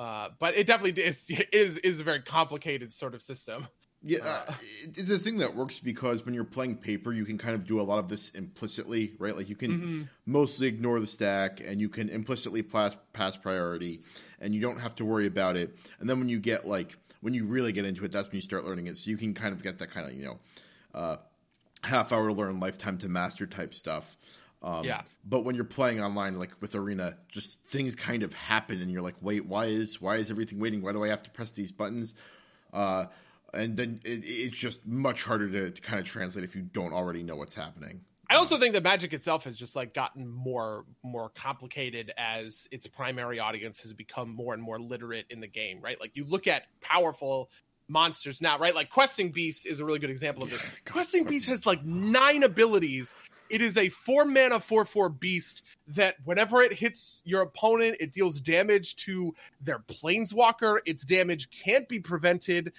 uh but it definitely is is is a very complicated sort of system Yeah, Uh, uh, it's a thing that works because when you're playing paper, you can kind of do a lot of this implicitly, right? Like you can Mm-hmm. mostly ignore the stack, and you can implicitly pass, pass priority, and you don't have to worry about it. And then when you get like when you really get into it, that's when you start learning it. So you can kind of get that kind of you know uh, half hour to learn, lifetime to master type stuff. Um, Yeah. But when you're playing online, like with Arena, just things kind of happen, and you're like, wait, why is why is everything waiting? Why do I have to press these buttons? Uh, and then it, it's just much harder to, to kind of translate if you don't already know what's happening. i also think that magic itself has just like gotten more more complicated as its primary audience has become more and more literate in the game right like you look at powerful monsters now right like questing beast is a really good example of this God, questing beast has like nine abilities it is a four mana four four beast that whenever it hits your opponent it deals damage to their planeswalker its damage can't be prevented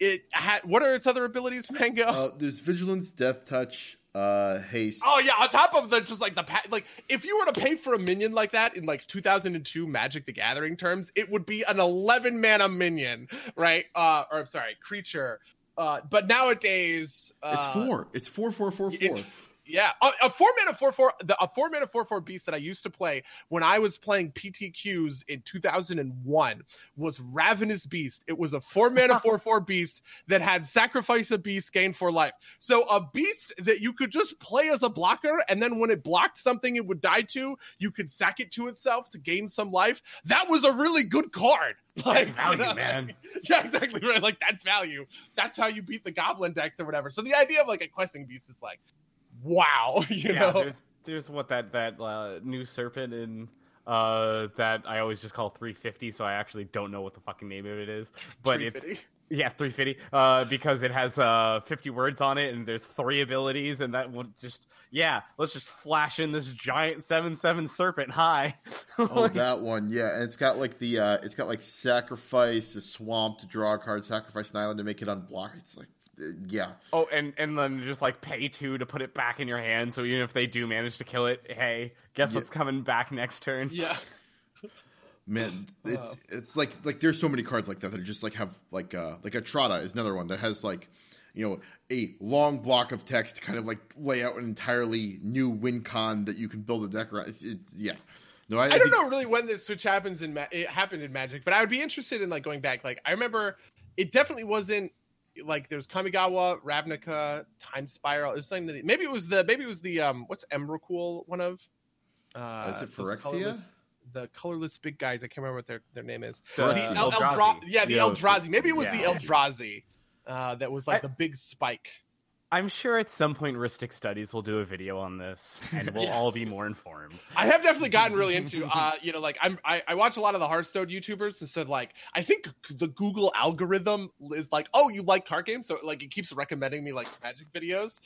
it ha- what are its other abilities mango Uh, there's vigilance, death touch, uh, haste. Oh yeah, on top of the just like the pa- like if you were to pay for a minion like that in like 2002 Magic the Gathering terms, it would be an 11 mana minion, right? Uh or I'm sorry, creature. Uh but nowadays uh it's four. It's four, four, four, four. it's- yeah, a, a four mana four four the a four mana four four beast that I used to play when I was playing PTQs in 2001 was Ravenous Beast. It was a four mana four four beast that had sacrifice a beast, gain four life. So a beast that you could just play as a blocker, and then when it blocked something it would die to, you could sack it to itself to gain some life. That was a really good card. That's Like value, man. Yeah, exactly right. Like that's value. That's how you beat the goblin decks or whatever. So the idea of like a questing beast is like, wow, you yeah, know. there's there's what that that uh, new serpent in uh that I always just call 350, so I actually don't know what the fucking name of it is, but it's yeah 350 uh because it has uh 50 words on it and there's three abilities and that would just yeah let's just flash in this giant seven seven serpent hi Oh, that one, yeah, and it's got like the uh, it's got like sacrifice a swamp to draw a card, sacrifice an island to make it unblock. It's like, yeah, Oh, and and then just like pay two to put it back in your hand. So even if they do manage to kill it, hey, guess Yeah. what's coming back next turn? Yeah. man, it's Wow. it's like like there's so many cards like that that just like have like uh like a Trata is another one that has like you know a long block of text to kind of like lay out an entirely new win con that you can build a deck around. It's, it's yeah, no, I, I don't think- know really when this switch happens in Ma- it happened in Magic, but I would be interested in like going back. Like I remember, it definitely wasn't like there's Kamigawa, Ravnica, Time Spiral. It was something that maybe it was the maybe it was the um what's Emrakul one of. Uh, Is it those Phyrexia? colorless- The colorless big guys. I can't remember what their, their name is. The The El- Eldrazi. Eldra- yeah, the Yeah, Eldrazi. Maybe it was yeah. the Eldrazi. Uh, that was like I- the big spike. I'm sure at some point Rhystic Studies will do a video on this, and we'll Yeah. all be more informed. I have definitely gotten really into, uh, you know, like I'm, I, I watch a lot of the Hearthstone YouTubers, and so like I think the Google algorithm is like, oh, you like card games, so like it keeps recommending me like Magic videos.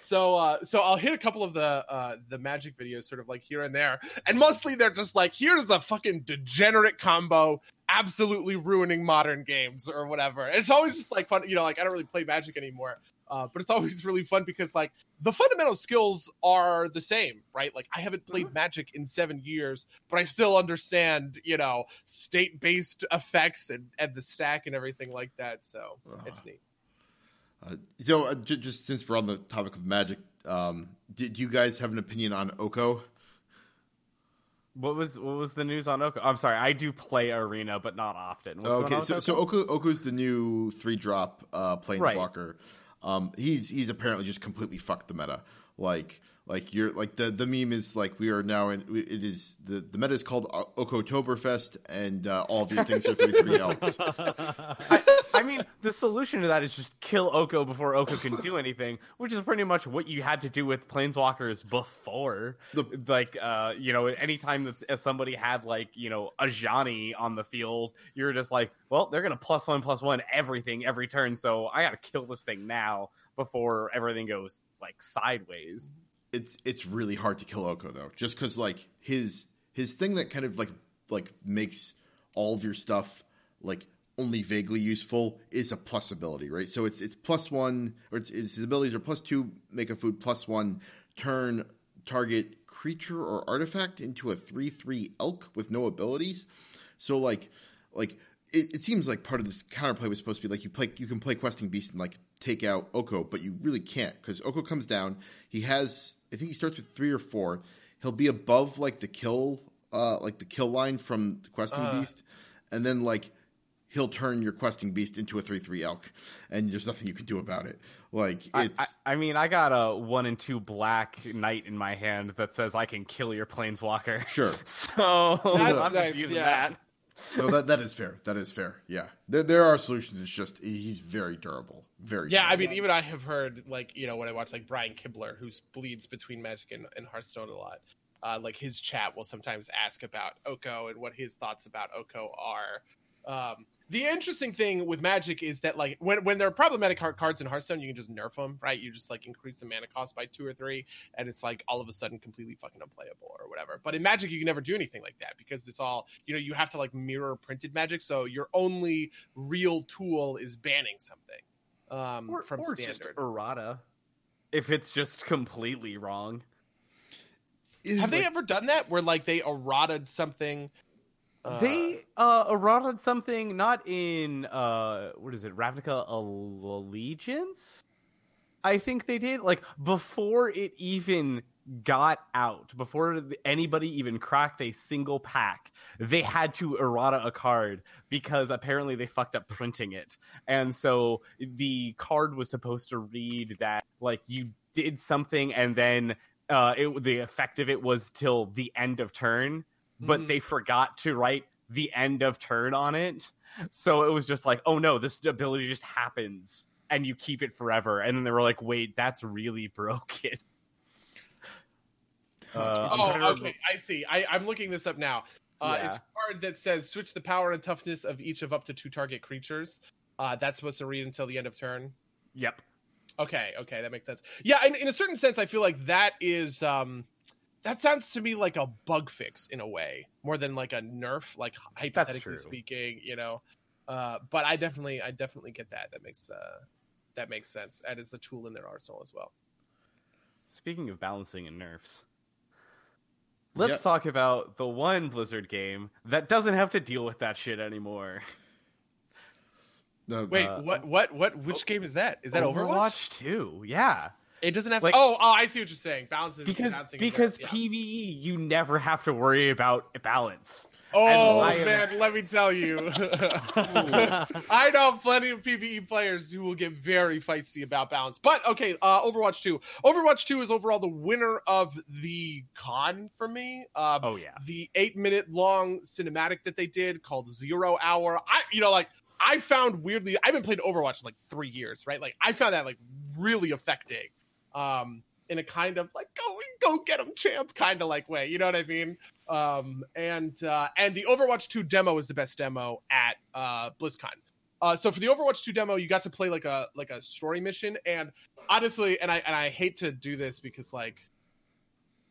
So, uh, so I'll hit a couple of the uh, the Magic videos, sort of like here and there, and mostly they're just like, here's a fucking degenerate combo, absolutely ruining modern games or whatever. And it's always just like fun, you know, like I don't really play Magic anymore. Uh, but it's always really fun because like the fundamental skills are the same, right? Like I haven't played Magic in seven years, but I still understand, you know, state based effects and, and the stack and everything like that. So it's neat. Uh, so, uh, j- just since we're on the topic of magic, um, do, do you guys have an opinion on Oko? What was what was the news on Oko? I'm sorry, I do play Arena, but not often. What's okay, on so Oko? so Oko Oko's the new three drop uh, planeswalker. Um, he's he's apparently just completely fucked the meta. Like like you're like the the meme is like we are now in it is the the meta is called O- Okotoberfest and uh, all of your things are three three elves. I, I mean, the the solution to that is just kill Oko before Oko can do anything, which is pretty much what you had to do with planeswalkers before. The- like, uh, you know, anytime that uh, somebody had like, you know, a Johnny on the field, you're just like, well, they're gonna plus one plus one everything every turn, so I gotta kill this thing now before everything goes like sideways. It's it's really hard to kill Oko though, just because like his his thing that kind of like like makes all of your stuff like only vaguely useful is a plus ability, right? So it's it's plus one or it's, it's his abilities are plus two, make a food plus one, turn target creature or artifact into a three three elk with no abilities. So like like it, it seems like part of this counterplay was supposed to be like you play you can play questing beast and like take out Oko, but you really can't because Oko comes down. He has I think he starts with three or four. He'll be above like the kill uh like the kill line from the questing Uh. beast, and then like he'll turn your questing beast into a three three elk, and there's nothing you can do about it. Like I, it's I, I mean, I got a one and two black knight in my hand that says I can kill your planeswalker. sure. So That's I'm nice, just using yeah. that. No, that that is fair. That is fair. Yeah, there there are solutions. It's just he's very durable. Very Yeah, I mean, even I have heard like you know when I watch like Brian Kibler, who bleeds between Magic and, and Hearthstone a lot. Uh, like his chat will sometimes ask about Oko and what his thoughts about Oko are. Um, the interesting thing with Magic is that like when when there are problematic card- cards in Hearthstone, you can just nerf them, right? You just like increase the mana cost by two or three, and it's like all of a sudden completely fucking unplayable or whatever. But in Magic, you can never do anything like that because it's all you know. You have to like mirror printed Magic, so your only real tool is banning something um, Or, from or standard. just errata. If it's just completely wrong. Have they ever done that where like they errataed something? Uh, they uh errataed something not in uh what is it, Ravnica Allegiance? I think they did like before it even got out, before anybody even cracked a single pack, they had to errata a card because apparently they fucked up printing it. And so the card was supposed to read that like you did something and then uh it, the effect of it was till the end of turn, but Mhm. they forgot to write the end of turn on it. So it was just like, oh no, this ability just happens and you keep it forever. And then they were like, wait, that's really broken. Uh, I'm trying to Oh, okay. I see. I, I'm looking this up now. Uh, Yeah. It's a card that says switch the power and toughness of each of up to two target creatures. Uh, that's supposed to read until the end of turn. Yep. Okay, okay, that makes sense. Yeah, in, in a certain sense, I feel like that is um, that sounds to me like a bug fix in a way, more than like a nerf, like hypothetically speaking, you know. Uh, but I definitely, I definitely get that. That makes uh, that makes sense. That is a tool in their arsenal as well. Speaking of balancing and nerfs, let's Yep. talk about the one Blizzard game that doesn't have to deal with that shit anymore. the- Wait, Uh, what? What? What? Which game is that? Is that Overwatch? 2? Yeah. It doesn't have. Like- to, oh, oh, I see what you're saying. Balance is Because because yeah. PvE you never have to worry about balance. Oh am- man, let me tell you, I know plenty of PVE players who will get very feisty about balance. But okay, uh, Overwatch Two. Overwatch Two is overall the winner of the con for me. Uh, Oh yeah. the eight minute long cinematic that they did called Zero Hour. I, you know, like I found weirdly, I haven't played Overwatch in like three years, right? Like I found that like really affecting, um, in a kind of like go go get him champ kind of like way. You know what I mean? Um, and uh, and the Overwatch Two demo is the best demo at uh, BlizzCon. Uh, so for the Overwatch 2 demo, you got to play like a like a story mission, and honestly, and I and I hate to do this because like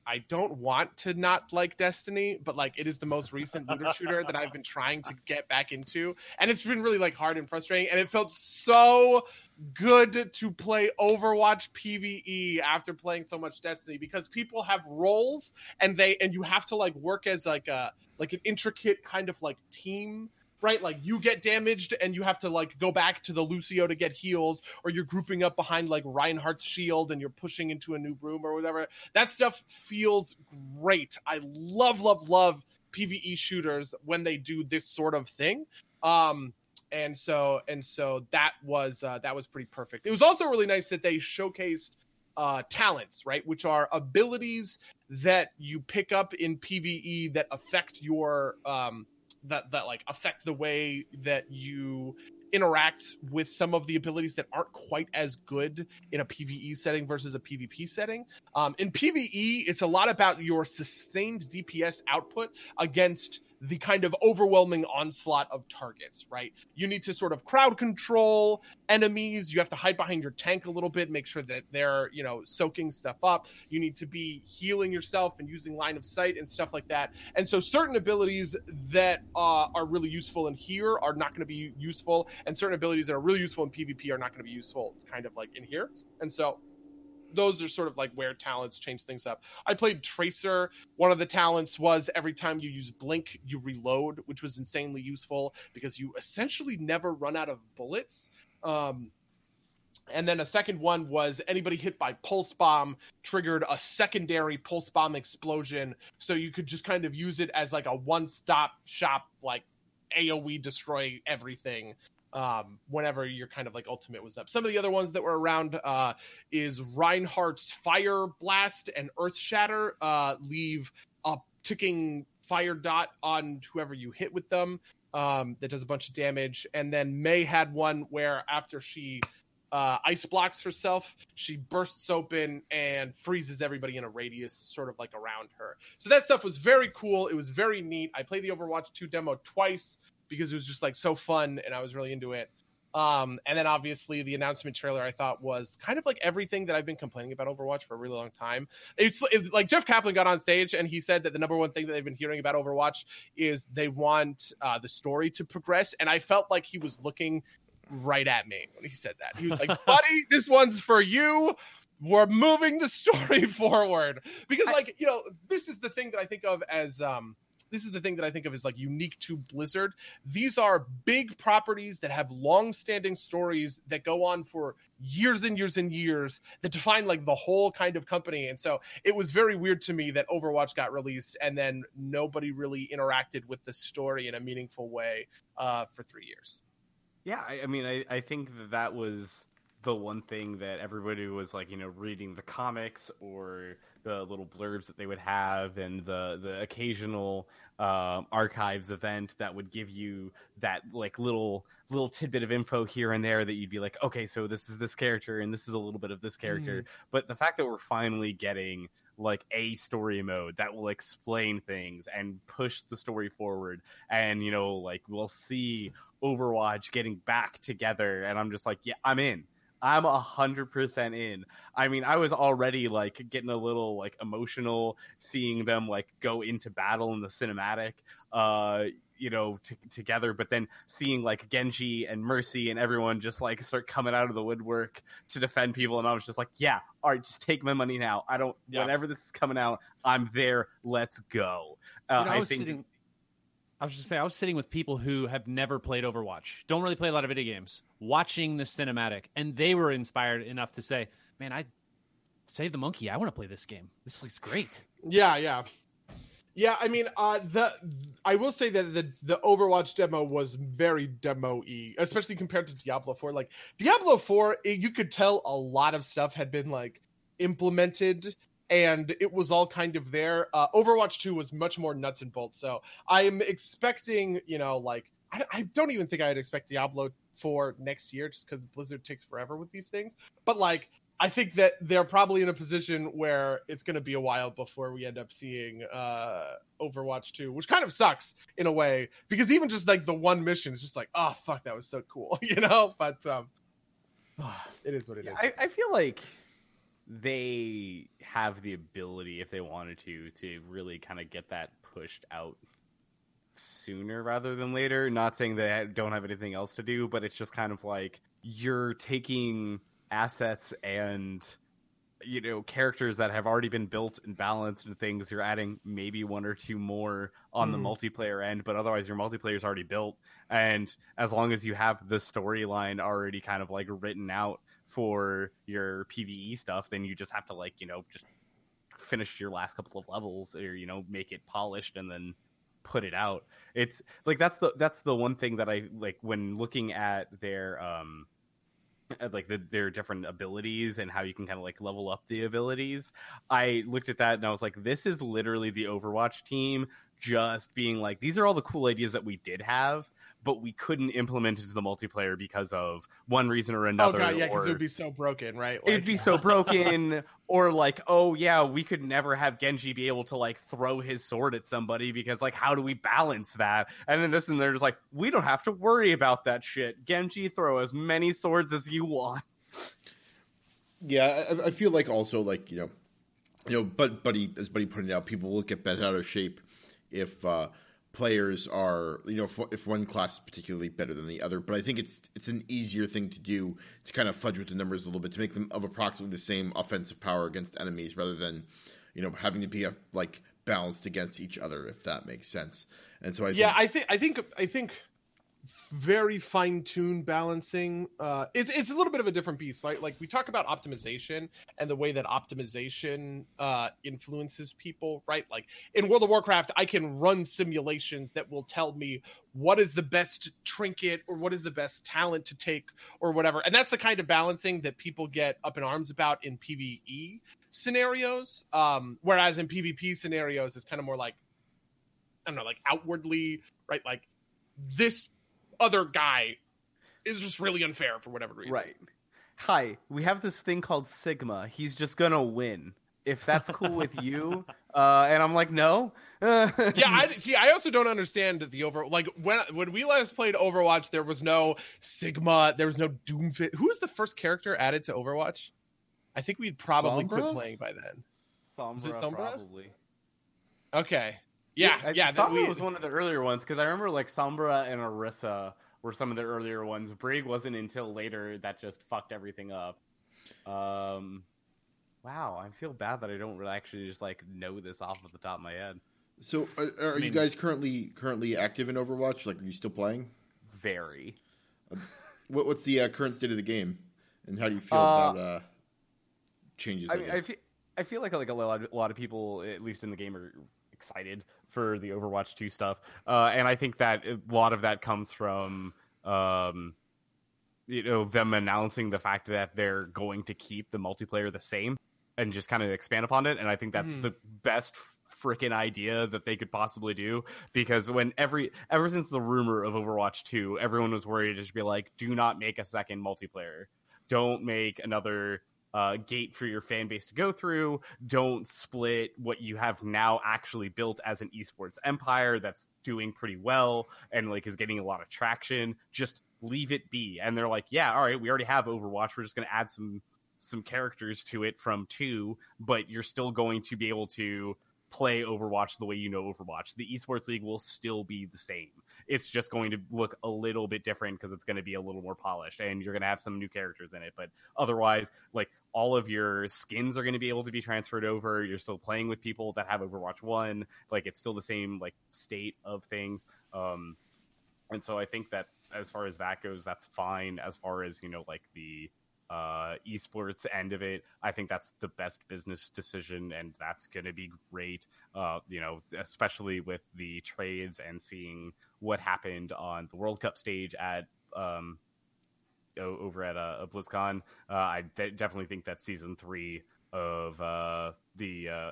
I don't want to not like Destiny, but like it is the most recent looter shooter that I've been trying to get back into, and it's been really like hard and frustrating. And it felt so good to play Overwatch PVE after playing so much Destiny because people have roles and they and you have to like work as like a like an intricate kind of like team right? Like you get damaged and you have to like go back to the Lucio to get heals, or you're grouping up behind like Reinhardt's shield and you're pushing into a new room or whatever. That stuff feels great. I love, love, love PvE shooters when they do this sort of thing. Um, and so and so that was uh, that was pretty perfect. It was also really nice that they showcased uh, talents, right, which are abilities that you pick up in PVE that affect your um, that that like affect the way that you interact with some of the abilities that aren't quite as good in a PVE setting versus a PvP setting. Um, in PvE, it's a lot about your sustained DPS output against the kind of overwhelming onslaught of targets, right? You need to sort of crowd control enemies. You have to hide behind your tank a little bit, make sure that they're, you know, soaking stuff up. You need to be healing yourself and using line of sight and stuff like that. And so certain abilities that uh, are really useful in here are not going to be useful, and certain abilities that are really useful in PvP are not going to be useful kind of like in here. And so those are sort of like where talents change things up. I played Tracer. One of the talents was every time you use Blink, you reload, which was insanely useful because you essentially never run out of bullets. Um, and then a second one was anybody hit by pulse bomb triggered a secondary pulse bomb explosion, so you could just kind of use it as like a one stop shop, like AOE destroy everything um, whenever your kind of like ultimate was up. Some of the other ones that were around uh, is Reinhardt's Fire Blast and Earth Shatter uh, leave a ticking fire dot on whoever you hit with them um, that does a bunch of damage. And then Mei had one where after she uh, ice blocks herself, she bursts open and freezes everybody in a radius sort of like around her. So that stuff was very cool. It was very neat. I played the Overwatch 2 demo twice because it was just like so fun and I was really into it. Um, and then obviously the announcement trailer I thought was kind of like everything that I've been complaining about Overwatch for a really long time. It's, it's, like Jeff Kaplan got on stage and he said that the number one thing that they've been hearing about Overwatch is they want uh, the story to progress. And I felt like he was looking right at me when he said that. He was like, "Buddy, this one's for you." We're moving the story forward because, like, you know, this is the thing that I think of as um, this is the thing that I think of as like unique to Blizzard. These are big properties that have long-standing stories that go on for years and years and years that define like the whole kind of company. And so it was very weird to me that Overwatch got released and then nobody really interacted with the story in a meaningful way uh, for three years. Yeah, I, I mean, I, I think that that was the one thing that everybody was like, you know, reading the comics or the little blurbs that they would have and the the occasional um, archives event that would give you that like little little tidbit of info here and there that you'd be like okay so this is this character and this is a little bit of this character mm. but the fact that we're finally getting like a story mode that will explain things and push the story forward and you know like we'll see overwatch getting back together and i'm just like yeah i'm in I'm a hundred percent in. I mean, I was already like getting a little like emotional seeing them like go into battle in the cinematic, uh, you know, t- together. But then seeing like Genji and Mercy and everyone just like start coming out of the woodwork to defend people, and I was just like, yeah, all right, just take my money now. I don't. Yeah. Whenever this is coming out, I'm there. Let's go. Uh, you know, I, I think. Sitting- I was just saying, I was sitting with people who have never played Overwatch, don't really play a lot of video games, watching the cinematic, and they were inspired enough to say, "Man, I save the monkey. I want to play this game. This looks great." Yeah, yeah, yeah. I mean, uh, the I will say that the the Overwatch demo was very demo y, especially compared to Diablo Four. Like Diablo Four, you could tell a lot of stuff had been like implemented and it was all kind of there. Uh, Overwatch 2 was much more nuts and bolts. So I'm expecting, you know, like, I, I don't even think I'd expect Diablo 4 next year just because Blizzard takes forever with these things. But like, I think that they're probably in a position where it's going to be a while before we end up seeing uh, Overwatch 2, which kind of sucks in a way because even just like the one mission is just like, oh, fuck, that was so cool, you know? But um, it is what it yeah, is. I, I feel like they have the ability, if they wanted to, to really kind of get that pushed out sooner rather than later. Not saying that they don't have anything else to do, but it's just kind of like you're taking assets and you know characters that have already been built and balanced and things you're adding maybe one or two more on mm. the hmm. multiplayer end but otherwise your multiplayer is already built and as long as you have the storyline already kind of like written out for your PVE stuff, then you just have to like you know just finish your last couple of levels or you know make it polished and then put it out. It's like that's the that's the one thing that I like when looking at their um at like the, their different abilities and how you can kind of like level up the abilities. I looked at that and I was like, this is literally the Overwatch team just being like, these are all the cool ideas that we did have, but we couldn't implement it to the multiplayer because of one reason or another. oh god, yeah, because it would be so broken, right? it'd be so broken or like oh yeah we could never have genji be able to like throw his sword at somebody because like how do we balance that and then this and they're just like we don't have to worry about that shit genji throw as many swords as you want Yeah, I, I feel like also like you know, you know, but Buddy as Buddy pointed out, people will get bent out of shape if uh, players are you know if, if one class is particularly better than the other. But I think it's it's an easier thing to do to kind of fudge with the numbers a little bit to make them of approximately the same offensive power against enemies rather than you know having to be uh, like balanced against each other if that makes sense. And so I yeah, think, I think I think I think very fine tuned balancing. Uh, it's it's a little bit of a different beast, right? Like we talk about optimization and the way that optimization uh, influences people, right? Like in World of Warcraft, I can run simulations that will tell me what is the best trinket or what is the best talent to take or whatever, and that's the kind of balancing that people get up in arms about in PVE scenarios. Um, whereas in PvP scenarios, it's kind of more like I don't know, like outwardly, right? Like this other guy is just really unfair for whatever reason. right hi we have this thing called sigma he's just gonna win if that's cool with you uh and i'm like no Yeah, I see. I also don't understand the over like when when we last played Overwatch, there was no Sigma, there was no Doomfist. Who was the first character added to Overwatch? I think we'd probably quit playing by then. Sombra, Sombra? probably Okay, yeah, I- yeah. that Sombra we- was one of the earlier ones because I remember like Sombra and Orisa were some of the earlier ones. Brig wasn't until later that just fucked everything up. Um, wow, I feel bad that I don't really actually just like know this off of the top of my head. so. Are, are you mean- guys currently currently active in Overwatch? Like, are you still playing? Very. What, what's the uh, current state of the game, and how do you feel Uh, about uh, changes? I, I mean, I feel, I feel like like a lot, a lot of people, at least in the game, are excited for the Overwatch 2 stuff, uh, and I think that a lot of that comes from. Um, you know them announcing the fact that they're going to keep the multiplayer the same and just kind of expand upon it and i think that's Mhm. the best freaking idea that they could possibly do because when every ever since the rumor of overwatch 2 everyone was worried to just be like do not make a second multiplayer don't make another uh, gate for your fan base to go through. Don't split what you have now actually built as an esports empire that's doing pretty well and like is getting a lot of traction. Just leave it be. And they're like, yeah, all right, we already have Overwatch. We're just going to add some some characters to it from two, but you're still going to be able to play Overwatch the way you know Overwatch. The esports league will still be the same. It's just going to look a little bit different because it's going to be a little more polished and you're going to have some new characters in it. But otherwise, like all of your skins are going to be able to be transferred over. You're still playing with people that have Overwatch 1. Like it's still the same like state of things. Um and so I think that as far as that goes, that's fine. As far as, you know, like the uh, esports end of it, I think that's the best business decision, and that's going to be great. Uh, you know, especially with the trades and seeing what happened on the World Cup stage at um, over at uh, BlizzCon. Uh, I de- definitely think that season three of uh, the uh,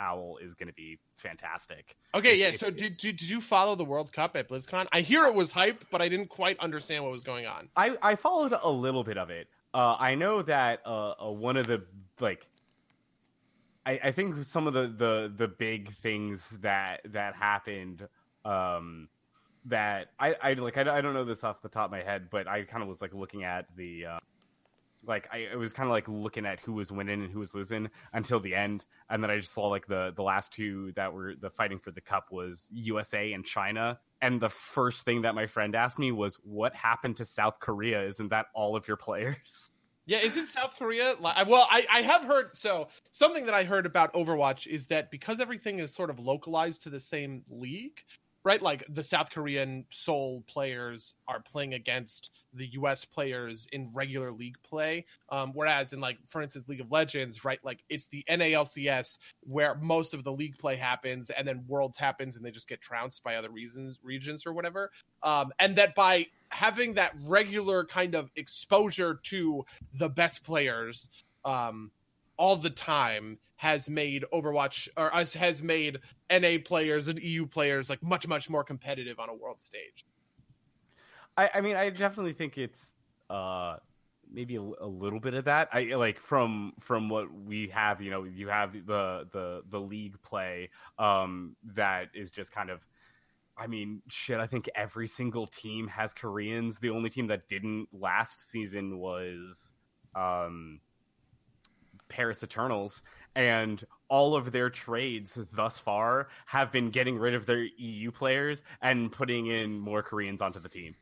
Owl is going to be fantastic. Okay, yeah. If- So did, did did you follow the World Cup at BlizzCon? I hear it was hype, but I didn't quite understand what was going on. I I followed a little bit of it. Uh, I know that uh, uh, one of the like, I, I think some of the, the the big things that that happened. Um, that I, I like I, I don't know this off the top of my head, but I kind of was like looking at the uh, like I, I was kind of like looking at who was winning and who was losing until the end, and then I just saw like the the last two that were the fighting for the cup was USA and China. And the first thing that my friend asked me was, "What happened to South Korea? Isn't that all of your players?" Yeah, isn't South Korea? Li- Well, I, I have heard so something that I heard about Overwatch is that because everything is sort of localized to the same league, right? Like the South Korean Seoul players are playing against the US players in regular league play. Um, whereas in like for instance League of Legends, right? Like it's the NALCS where most of the league play happens and then Worlds happens and they just get trounced by other reasons regions or whatever. Um, and that by having that regular kind of exposure to the best players um, all the time has made Overwatch or has made NA players and EU players like much much more competitive on a world stage. I, I mean, I definitely think it's uh, maybe a, a, little bit of that. I like from from what we have. You know, you have the the the league play um, that is just kind of. I mean, shit. I think every single team has Koreans. The only team that didn't last season was um, Paris Eternals, and all of their trades thus far have been getting rid of their EU players and putting in more Koreans onto the team.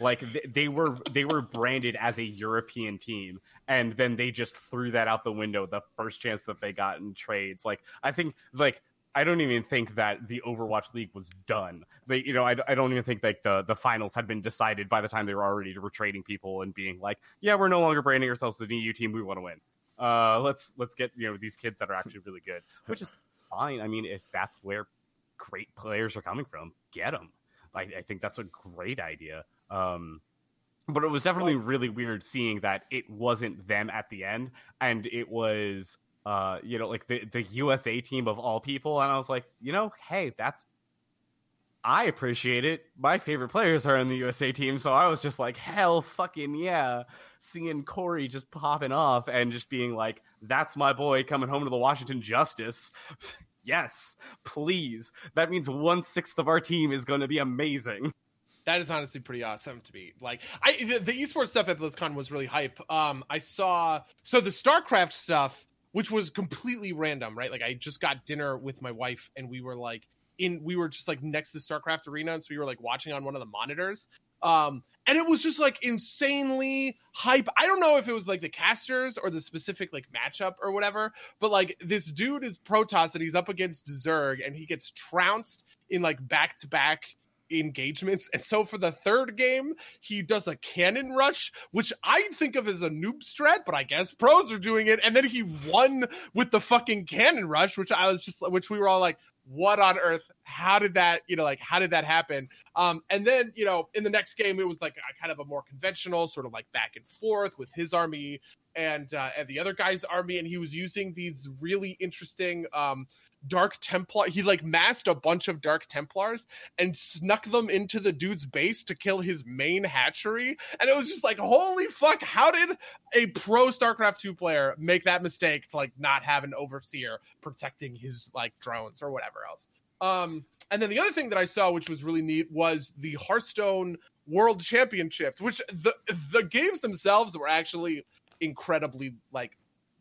Like they were they were branded as a European team, and then they just threw that out the window the first chance that they got in trades. Like I think like I don't even think that the Overwatch League was done. They, you know, I, I don't even think like the the finals had been decided by the time they were already trading people and being like, yeah, we're no longer branding ourselves as an EU team. We want to win. Uh, let's let's get you know these kids that are actually really good, which is fine. I mean, if that's where great players are coming from, get them. I, I think that's a great idea. Um, but it was definitely really weird seeing that it wasn't them at the end, and it was uh, you know, like the the USA team of all people, and I was like, you know, hey, that's I appreciate it. My favorite players are in the USA team, so I was just like, hell fucking yeah. Seeing Corey just popping off and just being like, that's my boy coming home to the Washington Justice. yes, please. That means one sixth of our team is going to be amazing. That is honestly pretty awesome to me. Like, I the, the esports stuff at BlizzCon was really hype. Um, I saw so the StarCraft stuff, which was completely random, right? Like, I just got dinner with my wife, and we were like, in we were just like next to StarCraft Arena, and so we were like watching on one of the monitors. Um, and it was just like insanely hype. I don't know if it was like the casters or the specific like matchup or whatever, but like this dude is Protoss and he's up against Zerg and he gets trounced in like back to back engagements. And so for the third game, he does a cannon rush, which I think of as a noob strat, but I guess pros are doing it. And then he won with the fucking cannon rush, which I was just, which we were all like, what on earth how did that you know like how did that happen? Um and then you know in the next game it was like a, kind of a more conventional sort of like back and forth with his army and uh, and the other guy's army, and he was using these really interesting um, Dark Templar. He like masked a bunch of Dark Templars and snuck them into the dude's base to kill his main hatchery, and it was just like, holy fuck! How did a pro StarCraft two player make that mistake to like not have an overseer protecting his like drones or whatever else? Um, and then the other thing that I saw, which was really neat, was the Hearthstone World Championships, which the the games themselves were actually incredibly like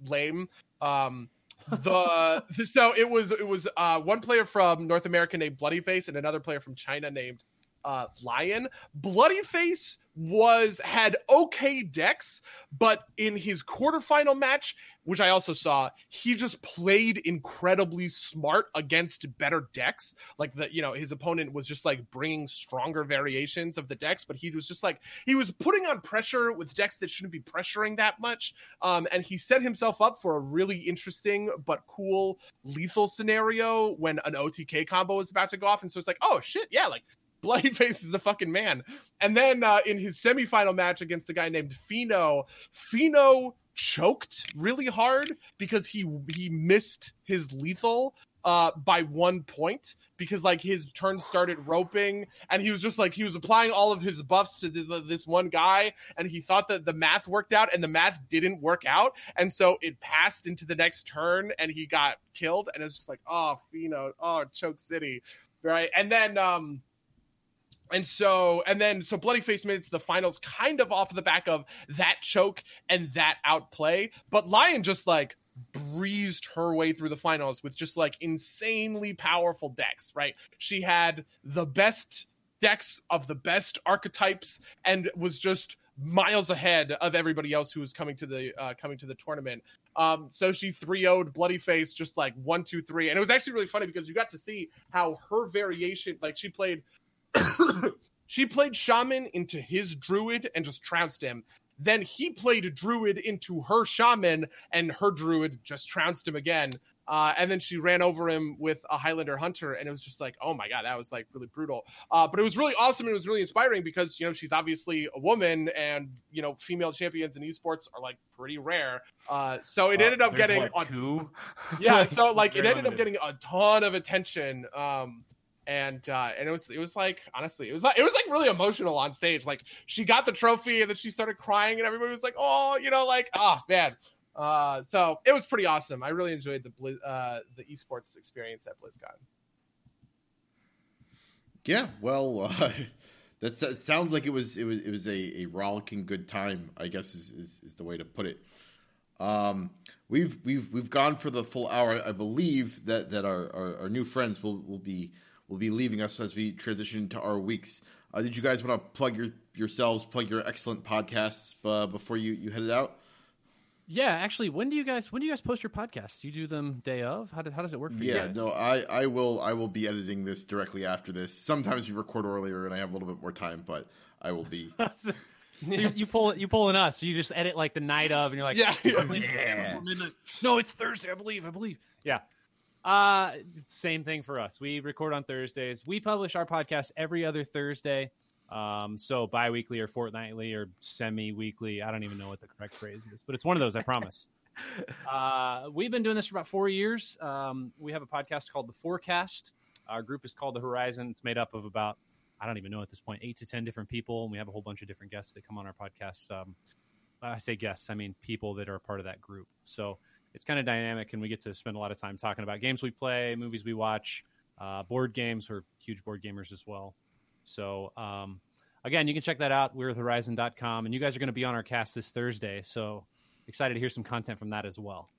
lame. Um, the so it was it was uh, one player from North America named Bloody Face and another player from China named uh, Liooon. Bloodyface was had okay decks, but in his quarterfinal match, which I also saw, he just played incredibly smart against better decks. Like the you know his opponent was just like bringing stronger variations of the decks, but he was just like he was putting on pressure with decks that shouldn't be pressuring that much. Um, and he set himself up for a really interesting but cool lethal scenario when an OTK combo was about to go off. And so it's like, oh shit, yeah, like Bloody Face is the fucking man. And then uh, in his semifinal match against a guy named Fino, Fino choked really hard because he he missed his lethal uh by one point because like his turn started roping and he was just like he was applying all of his buffs to this, this one guy and he thought that the math worked out and the math didn't work out. And so it passed into the next turn and he got killed and it's just like oh Fino oh choke city. Right? And then um and so, and then, so Bloody Face made it to the finals kind of off the back of that choke and that outplay. But Liooon just like breezed her way through the finals with just like insanely powerful decks, right? She had the best decks of the best archetypes and was just miles ahead of everybody else who was coming to the uh, coming to the tournament. Um, so she 3 0'd Bloody Face just like one, two, three. And it was actually really funny because you got to see how her variation, like she played she played shaman into his druid and just trounced him. Then he played druid into her shaman, and her druid just trounced him again. Uh, and then she ran over him with a Highlander Hunter, and it was just like, oh my god, that was like really brutal. Uh, but it was really awesome and it was really inspiring because you know she's obviously a woman, and you know female champions in esports are like pretty rare. Uh, so it ended up getting like two. yeah, so like it ended limited. up getting a ton of attention. Um, and uh, and it was it was like honestly it was like it was like really emotional on stage. Like she got the trophy and then she started crying and everybody was like, oh, you know, like oh man. Uh, so it was pretty awesome. I really enjoyed the uh, the esports experience at BlizzCon. Yeah, well, uh, that sounds like it was it was it was a, a rollicking good time. I guess is, is, is the way to put it. Um, we've we've we've gone for the full hour. I believe that that our, our, our new friends will will be will be leaving us as we transition to our weeks. Uh, did you guys want to plug your yourselves, plug your excellent podcasts uh, before you you headed out? Yeah, actually, when do you guys when do you guys post your podcasts? You do them day of? How, do, how does it work for you Yeah, no, I, I will I will be editing this directly after this. Sometimes we record earlier and I have a little bit more time, but I will be. so you, you pull you pulling us. So you just edit like the night of, and you're like, Yeah. yeah. midnight. No, it's Thursday. I believe. I believe. Yeah. Uh, same thing for us. We record on Thursdays. We publish our podcast every other Thursday. Um, so bi-weekly or fortnightly or semi-weekly. I don't even know what the correct phrase is, but it's one of those. I promise. uh, we've been doing this for about four years. Um, we have a podcast called The Forecast. Our group is called The Horizon. It's made up of about I don't even know at this point eight to ten different people, and we have a whole bunch of different guests that come on our podcast. Um, I say guests, I mean people that are a part of that group. So it's kind of dynamic, and we get to spend a lot of time talking about games we play, movies we watch, uh, board games. We're huge board gamers as well. So um, again, you can check that out. We're at Horizon.com, and you guys are going to be on our cast this Thursday. So excited to hear some content from that as well.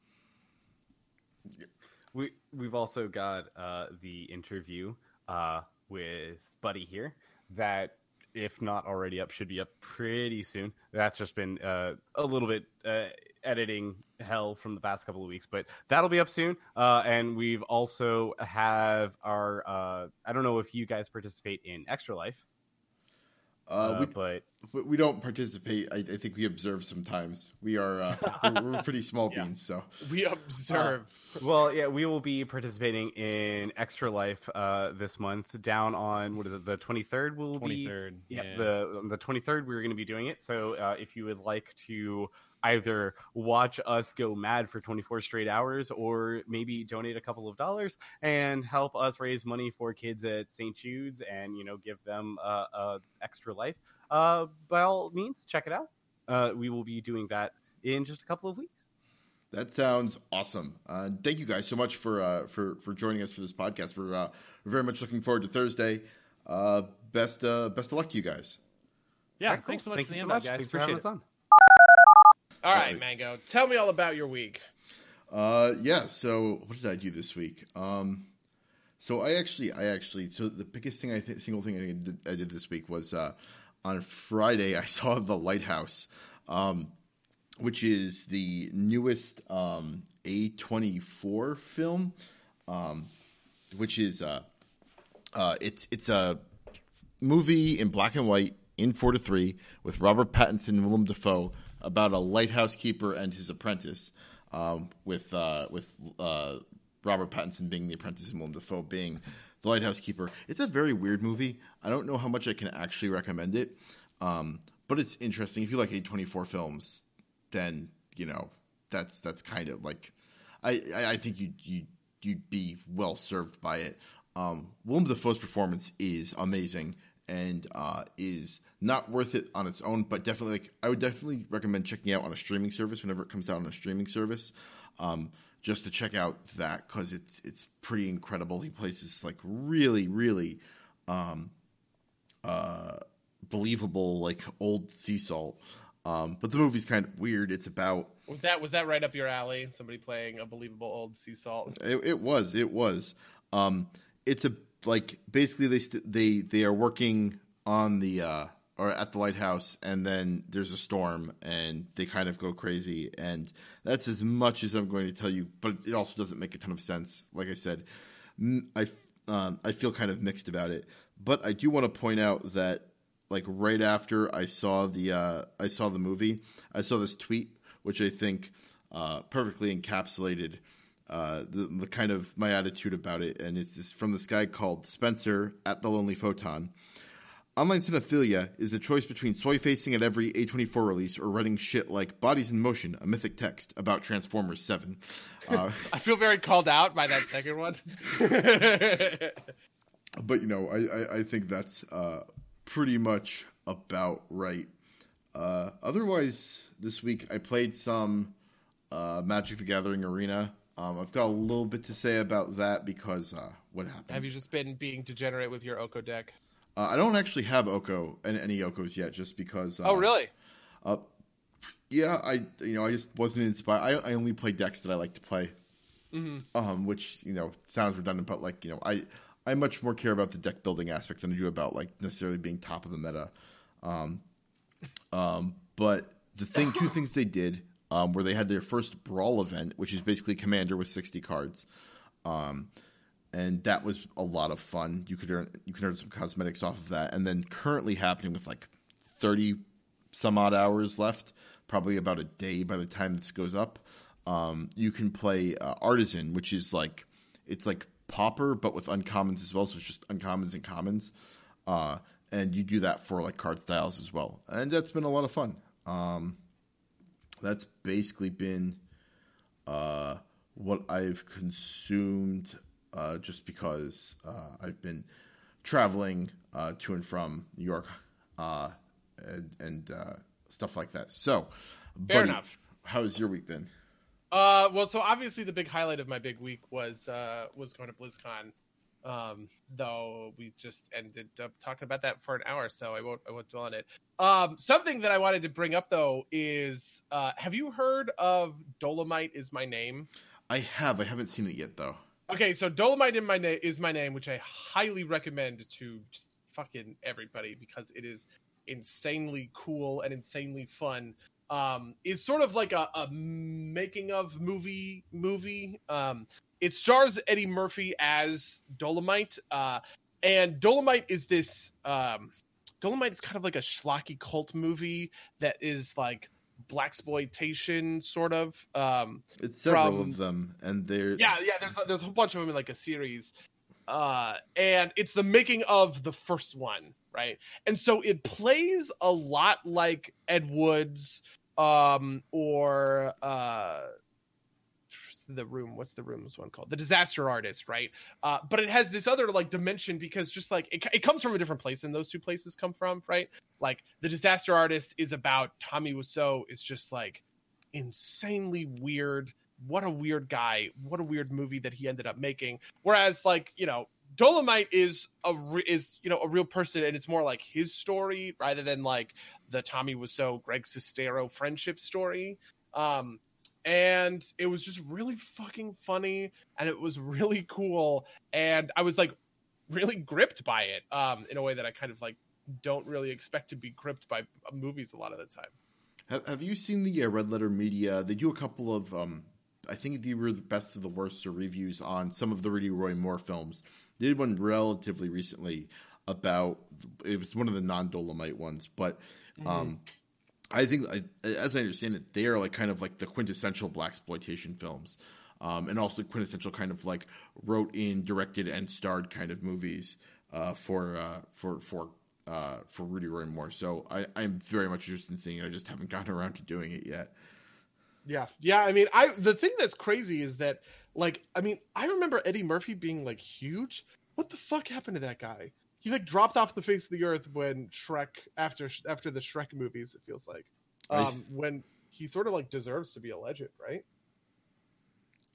We we've also got uh, the interview uh, with Buddy here that, if not already up, should be up pretty soon. That's just been uh, a little bit uh, editing hell from the past couple of weeks, but that'll be up soon. Uh, and we've also have our uh, I don't know if you guys participate in Extra Life, Uh, uh, we, but but we don't participate. I, I think we observe sometimes. We are uh, we're, we're pretty small Yeah. beans, so We observe. Well, yeah, we will be participating in Extra Life uh, this month. Down on what is it? The twenty third. We'll Twenty be third. yeah, the the twenty third. We're going to be doing it. So uh, if you would like to either watch us go mad for twenty four straight hours, or maybe donate a couple of dollars and help us raise money for kids at St. Jude's, and you know give them uh, uh, Extra Life, uh, by all means, check it out. Uh, we will be doing that in just a couple of weeks. that sounds awesome. Uh, thank you guys so much for uh, for for joining us for this podcast. We're uh, we're very much looking forward to Thursday. Uh, best uh, best of luck to you guys. Yeah, All right, cool. thanks so much Thank for the you so invite, guys. Thanks for Appreciate having it. us on. All right. Mango, tell me all about your week. Uh, yeah. So what did I do this week? Um, so I actually, I actually, so the biggest thing I think, single thing I did, I did this week was uh, on Friday I saw The Lighthouse, um, which is the newest um, A24 film, um, which is uh, uh, it's it's a movie in black and white in four to three with Robert Pattinson and Willem Dafoe about a lighthouse keeper and his apprentice, um, with uh, with uh, Robert Pattinson being the apprentice and Willem Dafoe being the lighthouse keeper. It's a very weird movie. I don't know how much I can actually recommend it, um, but it's interesting. If you like A twenty four films, then you know that's that's kind of like I I, I think you you you'd be well served by it. Um, Willem Dafoe's performance is amazing and uh, is not worth it on its own, but definitely like I would definitely recommend checking out on a streaming service whenever it comes out on a streaming service, um, just to check out that because it's it's pretty incredible. He plays this like really really um, uh, believable like old sea salt, um, but the movie's kind of weird. It's about Was that was that right up your alley? Somebody playing a believable old sea salt. It, it was. It was. Um, it's a like basically they st- they they are working on the uh, or at the lighthouse, and then there's a storm, and they kind of go crazy, and that's as much as I'm going to tell you. But it also doesn't make a ton of sense. Like I said, I um, I feel kind of mixed about it, but I do want to point out that like right after I saw the uh, I saw the movie, I saw this tweet which I think uh, perfectly encapsulated uh, the, the kind of my attitude about it, and it's from this guy called Spencer at the Lonely Photon. Online cinephilia is a choice between soy facing at every A24 release or writing shit like Bodies in Motion, a mythic text about Transformers 7. Uh, I feel very called out by that second one. but you know, I, I, I think that's uh, pretty much about right. Uh, otherwise, this week I played some uh, Magic the Gathering Arena. Um, I've got a little bit to say about that because uh, what happened? Have you just been being degenerate with your Oko deck? Uh, I don't actually have Oko and any Okos yet, just because. Uh, oh, really? Yeah, I you know I just wasn't inspired. I, I only play decks that I like to play, Mm-hmm. um, which you know sounds redundant, but like you know I I much more care about the deck building aspect than I do about like necessarily being top of the meta. Um, um, but the thing, two things they did um, where they had their first brawl event, which is basically Commander with sixty cards, um, and that was a lot of fun. You could earn you could earn some cosmetics off of that, and then currently happening with like thirty some odd hours left, probably about a day by the time this goes up. Um, you can play uh, Artisan, which is like it's like Pauper but with uncommons as well, so it's just uncommons and commons. Uh, and you do that for like card styles as well, and that's been a lot of fun. Um, that's basically been uh, what I've consumed uh, just because uh, I've been traveling uh, to and from New York uh, and, and uh, stuff like that. So, Fair buddy, enough. How's your week been? Uh, well, so obviously the big highlight of my big week was uh was going to BlizzCon. Um, though we just ended up talking about that for an hour, so I won't I won't dwell on it. Um, something that I wanted to bring up though is uh, have you heard of Dolemite is my name? I have. I haven't seen it yet though. Okay, so Dolemite in my name is my name, which I highly recommend to just fucking everybody because it is insanely cool and insanely fun. Um, is sort of like a, a making of movie movie. Um, it stars Eddie Murphy as Dolemite, uh, and Dolemite is this. Um, Dolemite is kind of like a schlocky cult movie that is like black exploitation, sort of. Um, It's several From- of them, and they're yeah, yeah. There's there's a whole bunch of them in like a series, uh, and it's the making of the first one, right? And so it plays a lot like Ed Wood's, um, or uh, the room. What's the room's one called? The Disaster Artist, right? Uh, but it has this other like dimension because just like it, it comes from a different place than those two places come from, right? Like the Disaster Artist is about Tommy Wiseau is just like insanely weird what a weird guy what a weird movie that he ended up making whereas like you know dolemite is a re- is you know a real person and it's more like his story rather than like the tommy Wiseau, greg sestero friendship story um and it was just really fucking funny and it was really cool and i was like really gripped by it um in a way that i kind of like don't really expect to be gripped by movies a lot of the time Have, have you seen the uh, Red Letter Media? They do a couple of, um, I think they were the best of the worst or reviews on some of the Rudy Ray Moore films. They did one relatively recently about it was one of the non Dolemite ones, but um, I think I, as I understand it, they are like kind of like the quintessential black exploitation films. Um, and also quintessential kind of like wrote in, directed, and starred kind of movies uh, for uh, for for uh, for Rudy Ray Moore. So I, I'm very much interested in seeing it. I just haven't gotten around to doing it yet. Yeah. Yeah, I mean, I the thing that's crazy is that like I mean, I remember Eddie Murphy being like huge. What the fuck happened to that guy? He like dropped off the face of the earth when Shrek after after the Shrek movies, it feels like. Um th- when he sort of like deserves to be a legend, right?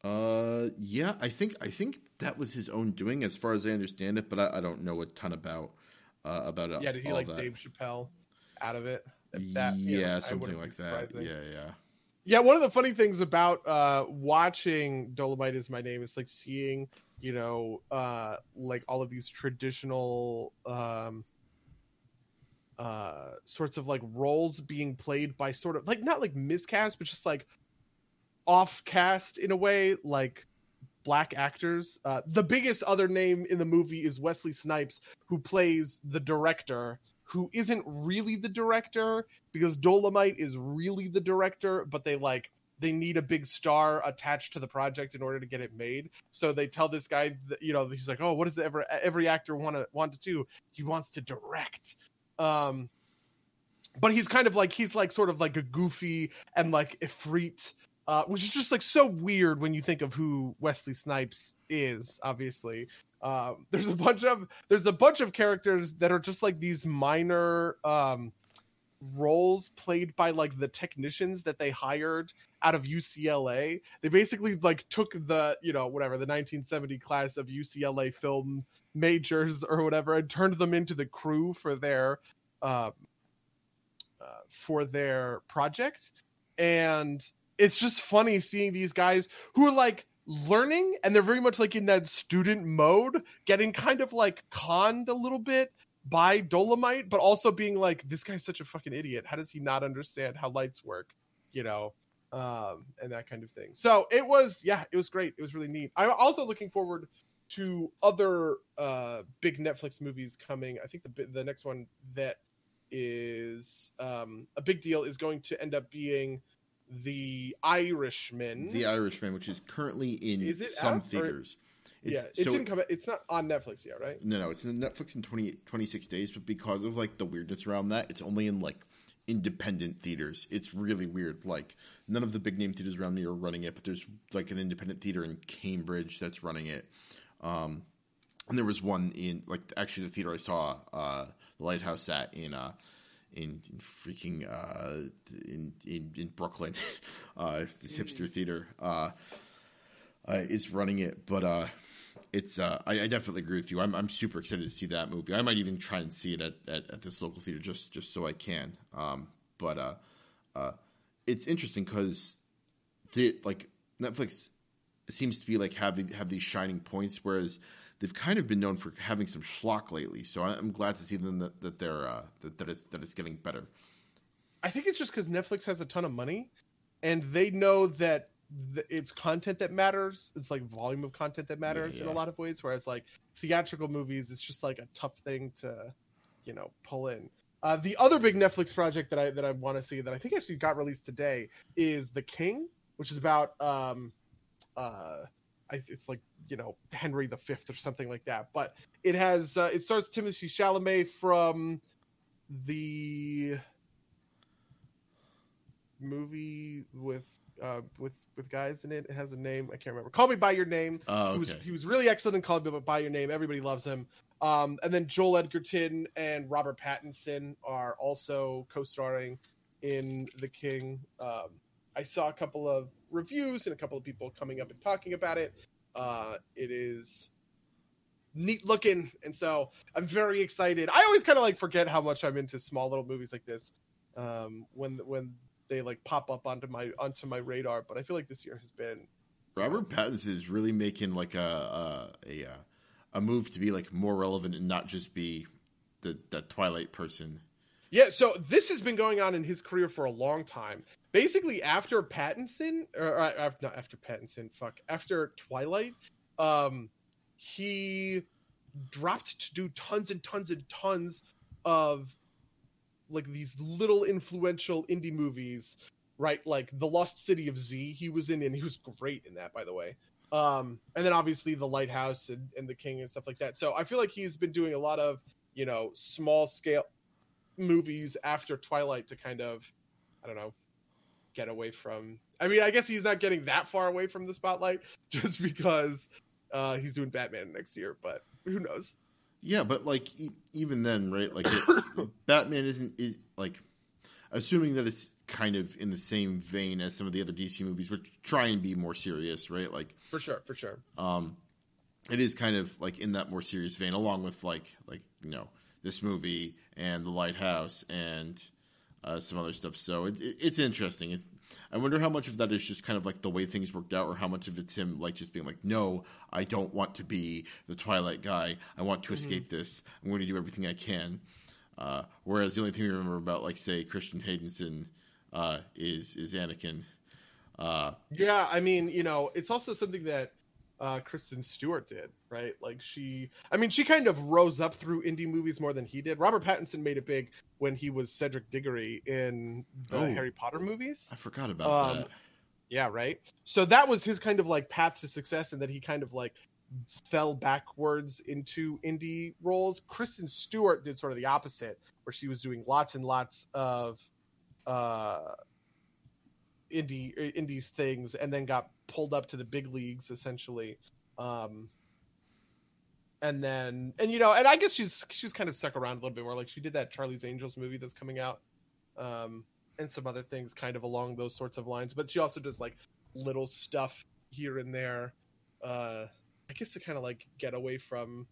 Uh, yeah, I think I think that was his own doing, as far as I understand it. But I, I don't know a ton about uh, about it. Yeah, did he like that. Dave Chappelle out of it? That, you know, yeah, something like that. surprising. Yeah, yeah. Yeah, one of the funny things about uh watching Dolemite is my name is like seeing, you know, uh like all of these traditional um uh sorts of like roles being played by sort of like not like miscast, but just like off cast in a way, like black actors. Uh the biggest other name in the movie is Wesley Snipes, who plays the director, who isn't really the director because Dolemite is really the director, but they like they need a big star attached to the project in order to get it made. So they tell this guy, that, you know, he's like, "Oh, what does ever every actor want to want to do? He wants to direct." Um, but he's kind of like he's like sort of like a goofy and like ifrit, uh, which is just like so weird when you think of who Wesley Snipes is, obviously. Um, there's a bunch of there's a bunch of characters that are just like these minor um, roles played by like the technicians that they hired out of UCLA. They basically like took the you know whatever the 1970 class of UCLA film majors or whatever and turned them into the crew for their um, uh, for their project and it's just funny seeing these guys who are like learning and they're very much like in that student mode getting kind of like conned a little bit by dolemite but also being like this guy's such a fucking idiot. How does he not understand how lights work? You know um and that kind of thing. So it was yeah it was great. It was really neat. I'm also looking forward to other uh big netflix movies coming. I think the the next one that is um a big deal is going to end up being the Irishman. The Irishman, which is currently in Is it some out, or- theaters. It's, yeah, it so- didn't come. It's not on Netflix yet, right? No, no, it's in Netflix in 20, 26 days, but because of like the weirdness around that, it's only in like independent theaters. It's really weird. Like none of the big name theaters around me are running it, but there's like an independent theater in Cambridge that's running it. Um, and there was one in like actually the theater I saw uh, the Lighthouse at in uh, in, in freaking uh, in, in in Brooklyn, uh, this hipster theater uh, uh, is running it, but uh, it's uh, I, I definitely agree with you. I'm I'm super excited to see that movie. I might even try and see it at, at, at this local theater just just so I can. Um, but uh, uh, it's interesting because like Netflix seems to be like having have these shining points, whereas they've kind of been known for having some schlock lately. So I'm glad to see them that, that they're uh, that that it's that it's getting better. I think it's just because Netflix has a ton of money, and they know that th- it's content that matters. It's like volume of content that matters in a lot of ways. Whereas like theatrical movies, it's just like a tough thing to, you know, pull in. Uh, the other big Netflix project that I that I want to see that I think actually got released today is The King, which is about um, uh, I, it's like you know Henry the Fifth or something like that. But it has uh, it stars Timothée Chalamet from the movie with uh, with with guys in it. It has a name I can't remember. Call Me by Your Name. Oh, He was he was really excellent in Call Me by Your Name. Everybody loves him. Um, and then Joel Edgerton and Robert Pattinson are also co-starring in The King. Um, I saw a couple of reviews and a couple of people coming up and talking about it. Uh, it is neat looking, and so I'm very excited. I always kind of like forget how much I'm into small little movies like this um, when when they like pop up onto my onto my radar. But I feel like this year has been Robert Pattinson is really making like a a a, uh, a move to be like more relevant and not just be the the Twilight person. Yeah, so this has been going on in his career for a long time. Basically, after Pattinson, or uh, af- not after Pattinson, fuck, after Twilight, um, he dropped to do tons and tons and tons of like these little influential indie movies, right? Like The Lost City of Z, he was in, and he was great in that, by the way. Um, and then obviously The Lighthouse and, and The King and stuff like that. So I feel like he's been doing a lot of, you know, small scale movies after Twilight to kind of, I don't know, get away from. I mean, I guess he's not getting that far away from the spotlight just because uh, he's doing Batman next year, but who knows? Yeah, but like e- even then, right? Like it, Batman isn't is, like assuming that it's kind of in the same vein as some of the other DC movies, but try and be more serious, right? Like For sure, for sure. um, it is kind of like in that more serious vein, along with like like you know this movie and the Lighthouse and uh, some other stuff. So it, it, it's interesting. It's I wonder how much of that is just kind of like the way things worked out, or how much of it's him like just being like, no, I don't want to be the Twilight guy. I want to escape this. I'm going to do everything I can. Uh, whereas the only thing we remember about, like, say, Christian Haydenson uh, is is Anakin. Uh, Yeah, I mean, you know, it's also something that uh, Kristen Stewart did, right? Like she, I mean, she kind of rose up through indie movies more than he did. Robert Pattinson made it big when he was Cedric Diggory in the Oh. Harry Potter movies. I forgot about Um, that. Yeah, right. So that was his kind of like path to success, and that he kind of like fell backwards into indie roles. Kristen Stewart did sort of the opposite, where she was doing lots and lots of uh, indie uh, indies things, and then got pulled up to the big leagues essentially. Um, and then and you know, and I guess she's she's kind of stuck around a little bit more. Like she did that Charlie's Angels movie that's coming out, um, and some other things kind of along those sorts of lines. But she also does like little stuff here and there. Uh, I guess to kind of like get away from.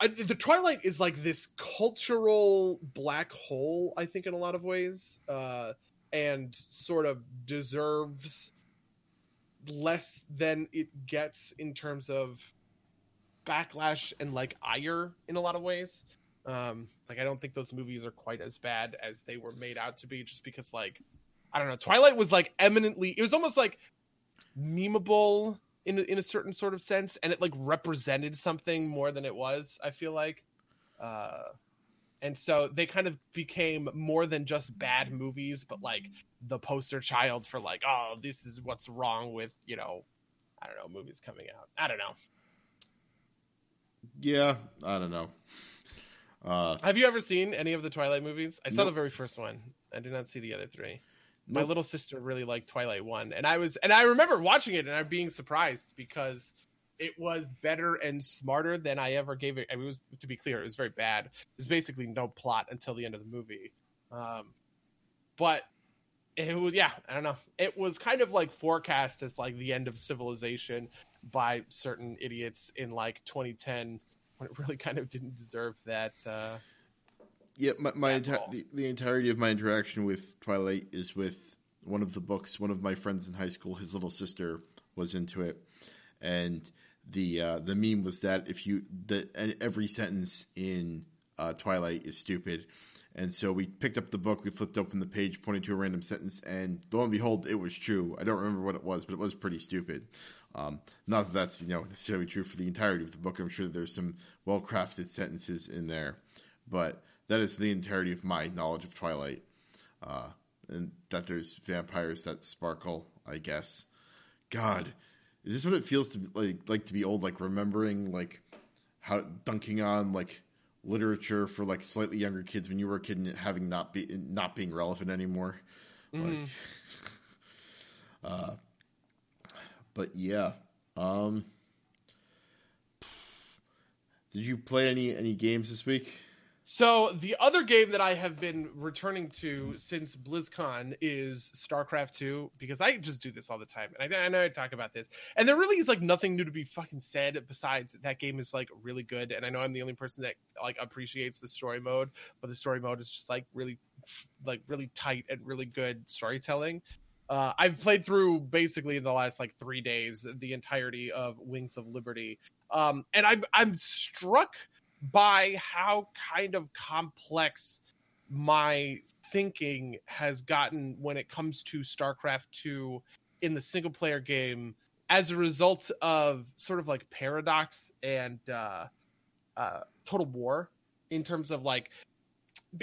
I, the Twilight is like this cultural black hole, I think, in a lot of ways, uh, and sort of deserves less than it gets in terms of backlash and like ire in a lot of ways. Um, like I don't think those movies are quite as bad as they were made out to be, just because like I don't know, Twilight was like eminently. It was almost like memeable in in a certain sort of sense, and it like represented something more than it was. I feel like, uh, and so they kind of became more than just bad movies, but like the poster child for like, oh, this is what's wrong with you know, I don't know, movies coming out. I don't know. Yeah, I don't know. Uh, Have you ever seen any of the Twilight movies? I saw Nope. the very first one. I did not see the other three. My Nope. little sister really liked Twilight One, and I was, and I remember watching it and I'm being surprised because it was better and smarter than I ever gave it. I mean, it was to be clear, it was very bad. There's basically no plot until the end of the movie, um, but it was yeah, I don't know. It was kind of like forecast as like the end of civilization by certain idiots in like 2010 when it really kind of didn't deserve that. Uh, Yeah, my, my enti- the, the entirety of my interaction with Twilight is with one of the books. One of my friends in high school, his little sister was into it, and the uh, the meme was that if you every sentence in uh, Twilight is stupid, and so we picked up the book, we flipped open the page, pointed to a random sentence, and lo and behold, it was true. I don't remember what it was, but it was pretty stupid. Um, not that that's you know necessarily true for the entirety of the book. I'm sure there's some well crafted sentences in there, but that is the entirety of my knowledge of Twilight, uh, and that there's vampires that sparkle. I guess. God, is this what it feels to be, like like to be old? Like remembering like how dunking on like literature for like slightly younger kids when you were a kid and having not be not being relevant anymore. Like, uh, but yeah. Um, did you play any any games this week? So the other game that I have been returning to since BlizzCon is StarCraft 2 because I just do this all the time, and I, I know I talk about this, and there really is like nothing new to be fucking said besides that game is like really good, and I know I'm the only person that like appreciates the story mode, but the story mode is just like really, like really tight and really good storytelling. Uh, I've played through basically in the last like three days the entirety of Wings of Liberty, um, and I'm I'm struck by how kind of complex my thinking has gotten when it comes to StarCraft 2 in the single player game as a result of sort of like Paradox and uh, uh, Total War in terms of like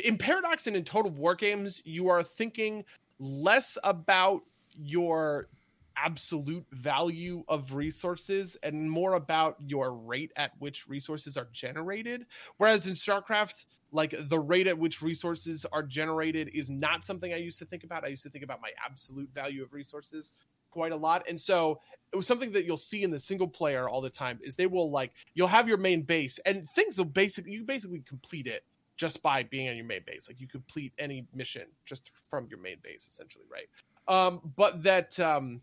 in Paradox and in Total War games, you are thinking less about your absolute value of resources and more about your rate at which resources are generated. Whereas in StarCraft, like the rate at which resources are generated is not something I used to think about. I used to think about my absolute value of resources quite a lot. And so it was something that you'll see in the single player all the time is they will like you'll have your main base and things will basically you basically complete it just by being on your main base. Like you complete any mission just from your main base essentially, right? Um but that um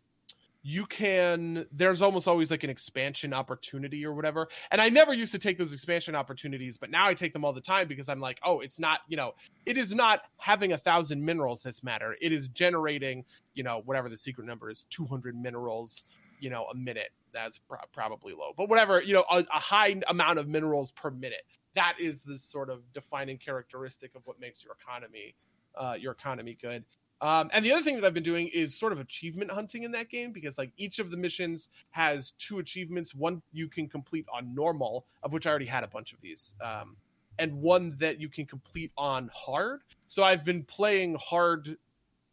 you can there's almost always like an expansion opportunity or whatever. And i never used to take those expansion opportunities but now i take them all the time because i'm like oh it's not you know it is not having a thousand minerals that's matter. It is generating you know whatever the secret number is 200 minerals you know a minute. That's pro- probably low. But whatever you know a, a high amount of minerals per minute. That is the sort of defining characteristic of what makes your economy uh, your economy good um, and the other thing that I've been doing is sort of achievement hunting in that game because like each of the missions has two achievements. One you can complete on normal, of which I already had a bunch of these, um, and one that you can complete on hard. So I've been playing hard.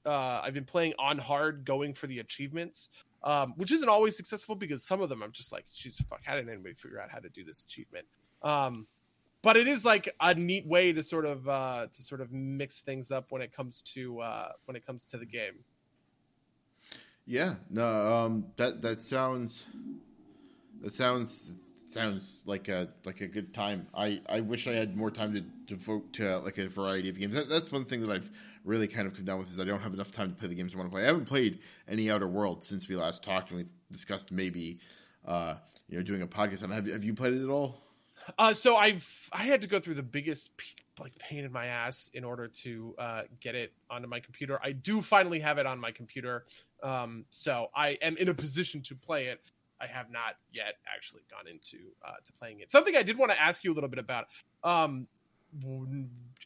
Uh, I've been playing on hard, going for the achievements, um, which isn't always successful because some of them I'm just like, "Jeez, fuck! How did anybody figure out how to do this achievement?" Um, but it is like a neat way to sort of uh, to sort of mix things up when it comes to uh, when it comes to the game. Yeah, no, um, that that sounds that sounds Sounds like a like a good time. I, I wish I had more time to devote to uh, like a variety of games. That, that's one thing that I've really kind of come down with is I don't have enough time to play the games I want to play. I haven't played any Outer Worlds since we last talked and we discussed maybe uh, you know doing a podcast on. Have have you played it at all? Uh, so I've I had to go through the biggest like pain in my ass in order to uh, get it onto my computer. I do finally have it on my computer, um, so I am in a position to play it. I have not yet actually gone into uh, to playing it. Something I did want to ask you a little bit about um,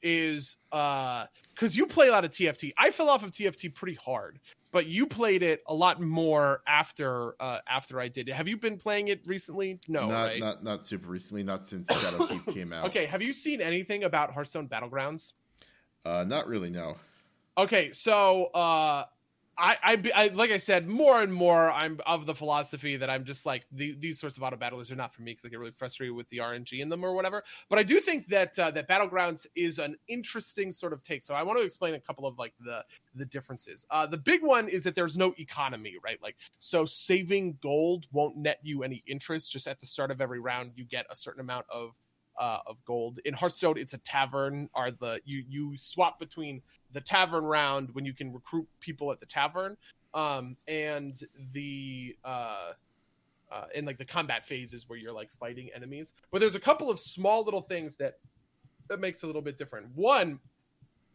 is because you play a lot of TFT. I fell off of TFT pretty hard, but you played it a lot more after uh, after I did it. Have you been playing it recently? No, not right? not not super recently. Not since Shadowkeep came out. Okay, have you seen anything about Hearthstone Battlegrounds? Uh, not really. No. Okay, so uh I, I, I like I said, more and more I'm of the philosophy that I'm just like the, these sorts of auto battlers are not for me because I get really frustrated with the RNG in them or whatever. But I do think that uh, that battlegrounds is an interesting sort of take. So I want to explain a couple of like the the differences. Uh, the big one is that there's no economy, right? Like so, saving gold won't net you any interest. Just at the start of every round, you get a certain amount of uh, of gold. In Hearthstone, it's a tavern. Are the you you swap between the tavern round when you can recruit people at the tavern, um, and the uh, uh, in like the combat phases where you're like fighting enemies. But there's a couple of small little things that that makes a little bit different. One,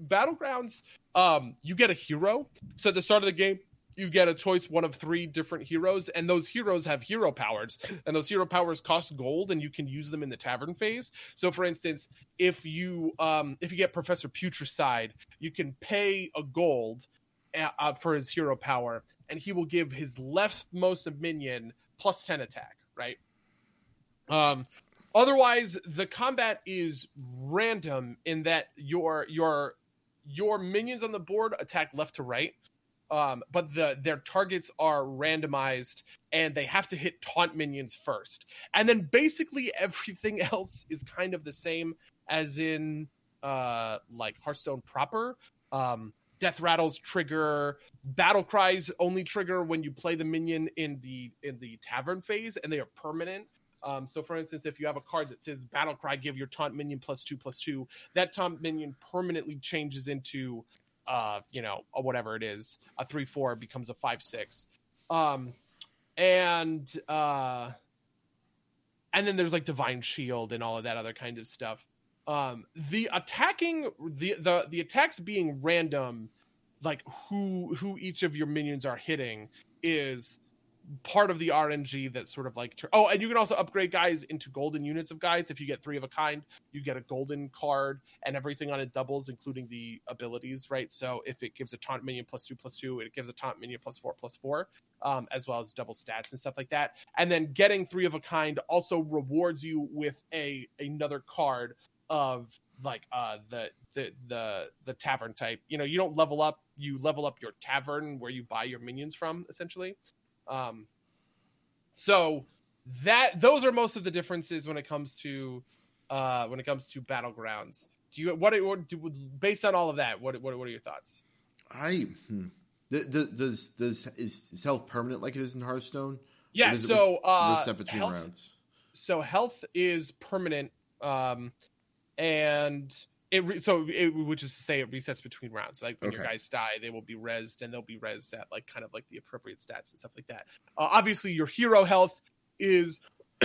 battlegrounds, um, you get a hero. So at the start of the game, you get a choice one of three different heroes and those heroes have hero powers. And those hero powers cost gold and you can use them in the tavern phase. So for instance if you um if you get professor putricide you can pay a gold uh, for his hero power and he will give his leftmost minion plus 10 attack right? Um otherwise the combat is random in that your your your minions on the board attack left to right um, but the their targets are randomized and they have to hit taunt minions first. And then basically everything else is kind of the same as in uh like hearthstone proper. Um death rattles trigger battle cries only trigger when you play the minion in the in the tavern phase and they are permanent. Um, so for instance if you have a card that says battle cry give your taunt minion plus two plus two that taunt minion permanently changes into uh, you know, whatever it is, a three four becomes a five six, um, and uh, and then there's like divine shield and all of that other kind of stuff. Um, the attacking the the the attacks being random, like who who each of your minions are hitting is part of the RNG that sort of like oh, and you can also upgrade guys into golden units of guys. If you get three of a kind, you get a golden card, and everything on it doubles, including the abilities, right? So if it gives a taunt minion plus two plus two, it gives a taunt minion plus four plus four, um, as well as double stats and stuff like that. And then getting three of a kind also rewards you with a another card of like uh the the the the tavern type. You know, you don't level up, you level up your tavern where you buy your minions from, essentially. Um, so that those are most of the differences when it comes to uh, when it comes to battlegrounds. Do you what, what do, based on all of that? What what what are your thoughts? I hmm. Th- th- does does is, is health permanent like it is in Hearthstone? Yeah, it so res- uh, between health, rounds. so health is permanent, um, and it re- so it, which is to say it resets between rounds. Like when your guys die, they will be rezzed, and they'll be rezzed at like kind of like the appropriate stats and stuff like that. Uh, obviously, your hero health is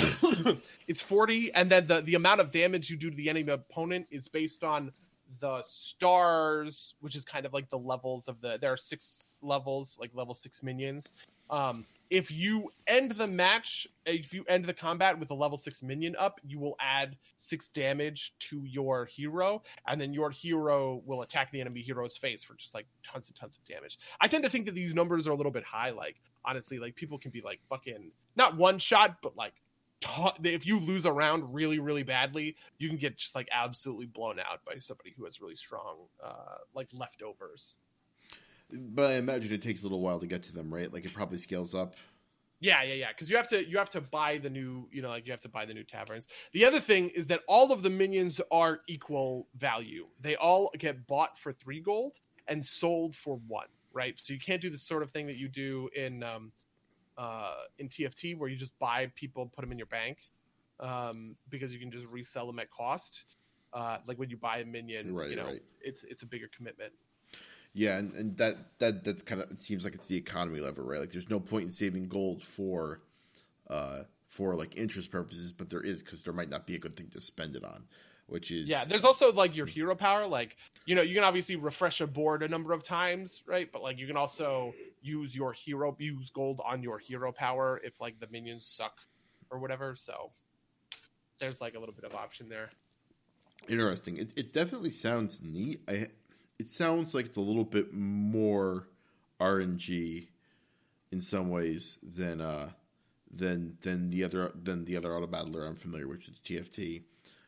it's forty, and then the the amount of damage you do to the enemy opponent is based on the stars, which is kind of like the levels of the. There are six levels, like level six minions. Um, if you end the match, if you end the combat with a level six minion up, you will add six damage to your hero, and then your hero will attack the enemy hero's face for just like tons and tons of damage. I tend to think that these numbers are a little bit high. Like honestly, like people can be like fucking not one shot, but like if you lose a round really really badly, you can get just like absolutely blown out by somebody who has really strong uh like leftovers. But I imagine it takes a little while to get to them, right? Like it probably scales up. Yeah, yeah, yeah. Because you have to you have to buy the new, you know, like you have to buy the new taverns. The other thing is that all of the minions are equal value. They all get bought for three gold and sold for one, right? So you can't do the sort of thing that you do in um uh in TFT where you just buy people, put them in your bank. um, because you can just resell them at cost. Uh, like when you buy a minion, Right, you know, right. it's it's a bigger commitment. Yeah, and, and that that that's kind of it seems like it's the economy level, right? Like there's no point in saving gold for uh for like interest purposes, but there is because there might not be a good thing to spend it on, which is Yeah, there's also like your hero power. Like, you know, you can obviously refresh a board a number of times, right? But like, you can also use your hero, use gold on your hero power if like the minions suck or whatever. So there's like a little bit of option there. interesting. It it definitely sounds neat. I it sounds like it's a little bit more RNG in some ways than uh than than the other than the other auto battler I'm familiar with, which is TFT.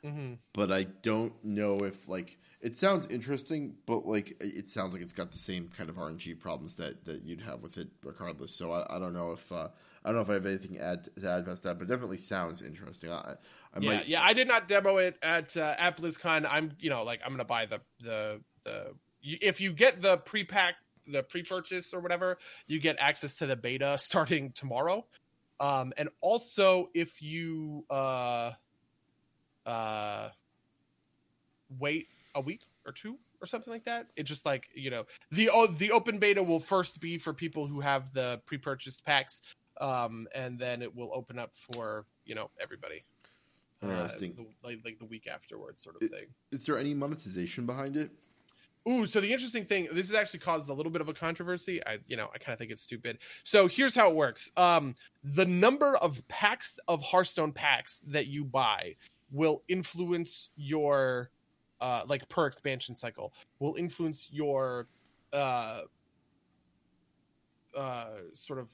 Mm-hmm. but I don't know if like it sounds interesting, but like it sounds like it's got the same kind of RNG problems that, that you'd have with it regardless. So I, I don't know if uh, I don't know if I have anything to add to add past that, but it definitely sounds interesting. I, I Yeah, might, yeah. I did not demo it at uh, at BlizzCon. I'm, you know, like I'm gonna buy the the the. If you get the pre-pack, the pre-purchase or whatever, you get access to the beta starting tomorrow. Um, and also if you uh uh wait a week or two or something like that, it just like you know the o- the open beta will first be for people who have the pre-purchased packs, um, and then it will open up for you know everybody. Uh, Interesting. the, like like the week afterwards, sort of thing. Is there any monetization behind it? Ooh, so the interesting thing, this has actually caused a little bit of a controversy. I, you know, I kind of think it's stupid. So here's how it works: um, the number of packs of Hearthstone packs that you buy will influence your, uh, like per expansion cycle, will influence your, uh, uh, sort of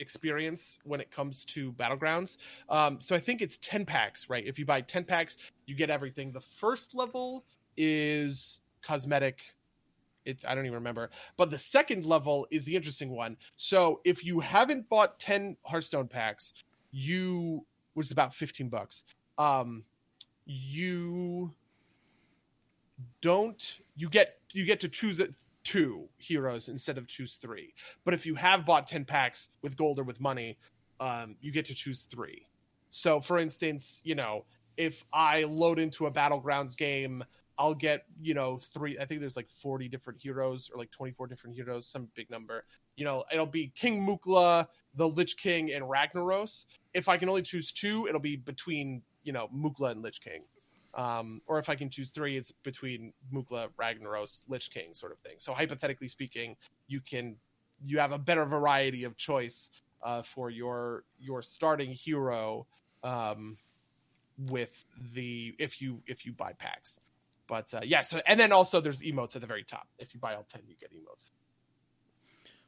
experience when it comes to battlegrounds. Um, so I think it's ten packs, right? If you buy ten packs, you get everything. The first level is cosmetic it i don't even remember. But the second level is the interesting one. So if you haven't bought 10 hearthstone packs you was about 15 bucks um you don't you get you get to choose it two heroes instead of choose three. But if you have bought 10 packs with gold or with money um you get to choose three. So for instance you know if i load into a battlegrounds game I'll get, you know, three, I think there's like 40 different heroes or like 24 different heroes, some big number. You know, it'll be King Mukla, the Lich King, and Ragnaros. If I can only choose two, it'll be between, you know, Mukla and Lich King. Um, or if I can choose three, it's between Mukla, Ragnaros, Lich King, sort of thing. So hypothetically speaking, you can, you have a better variety of choice uh, for your your starting hero um, with the if you if you buy packs. But uh, yeah, so and then also there's emotes at the very top. If you buy all ten, you get emotes.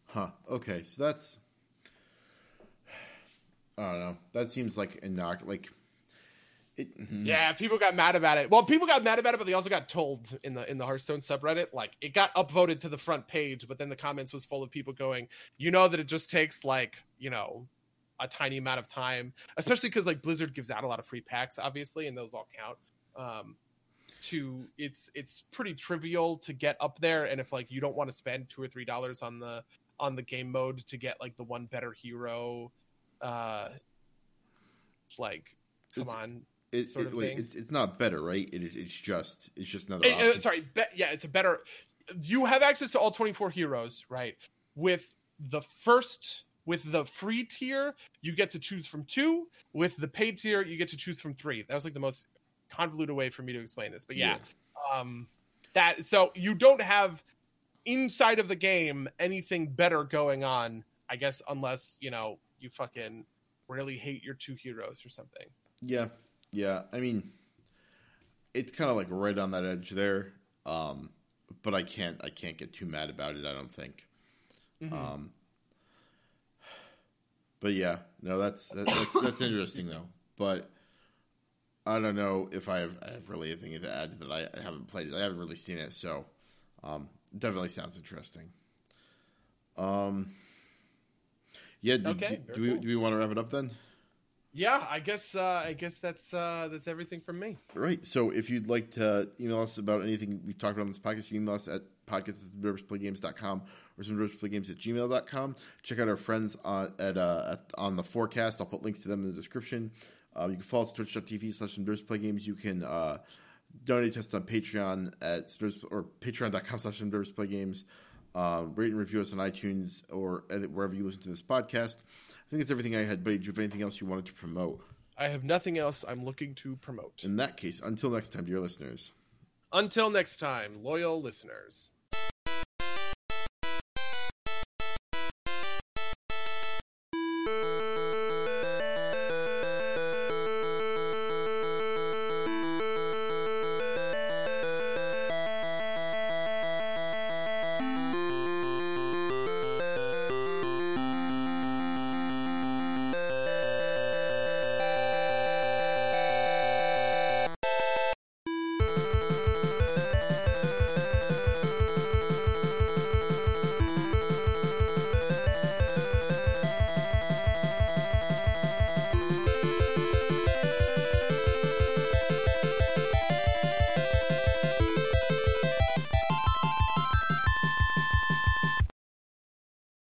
Huh. Okay. So that's. I don't know. That seems like innoc like. It, mhm. Yeah, people got mad about it. Well, people got mad about it, but they also got told in the in the Hearthstone subreddit, like it got upvoted to the front page, but then the comments was full of people going, you know that it just takes like you know a tiny amount of time, especially because like Blizzard gives out a lot of free packs, obviously, and those all count. Um, to it's it's pretty trivial to get up there, and if like you don't want to spend two or three dollars on the on the game mode to get like the one better hero, uh, like come It's- on, It, sort it- of wait, thing. it's it's not better, right? It is. It's just. It's just another. Eh, option. sorry, be, yeah, it's a better. You have access to all 24 heroes, right? With the first, with the free tier, you get to choose from two. With the paid tier, you get to choose from three. That was like the most convoluted way for me to explain this, but yeah, um, that so you don't have inside of the game anything better going on, I guess, unless you know you fucking really hate your two heroes or something. Yeah, yeah. I mean, it's kind of like right on that edge there. Um, but I can't. I can't get too mad about it. I don't think. Mm-hmm. Um, but yeah, no, that's that, that's that's interesting though. But I don't know if I have, I have really anything to add to that. I, I haven't played it. I haven't really seen it, so um, definitely sounds interesting. Um, yeah. Do, Okay, do, do we cool. do we want to wrap it up then? Yeah, I guess uh, I guess that's uh, that's everything from me. Right. So if you'd like to email us about anything we've talked about on this podcast, you can email us at podcast.com or some games at gmail.com. Check out our friends on, at, uh, at, on the forecast. I'll put links to them in the description. Uh, you can follow us at twitch.tv slash Play Games. You can uh, donate to us on Patreon at or patreon.com slash Play Games. Uh, rate and review us on iTunes or wherever you listen to this podcast. I think that's everything I had, buddy. Do you have anything else you wanted to promote? I have nothing else I'm looking to promote. In that case, until next time, dear listeners. Until next time, loyal listeners.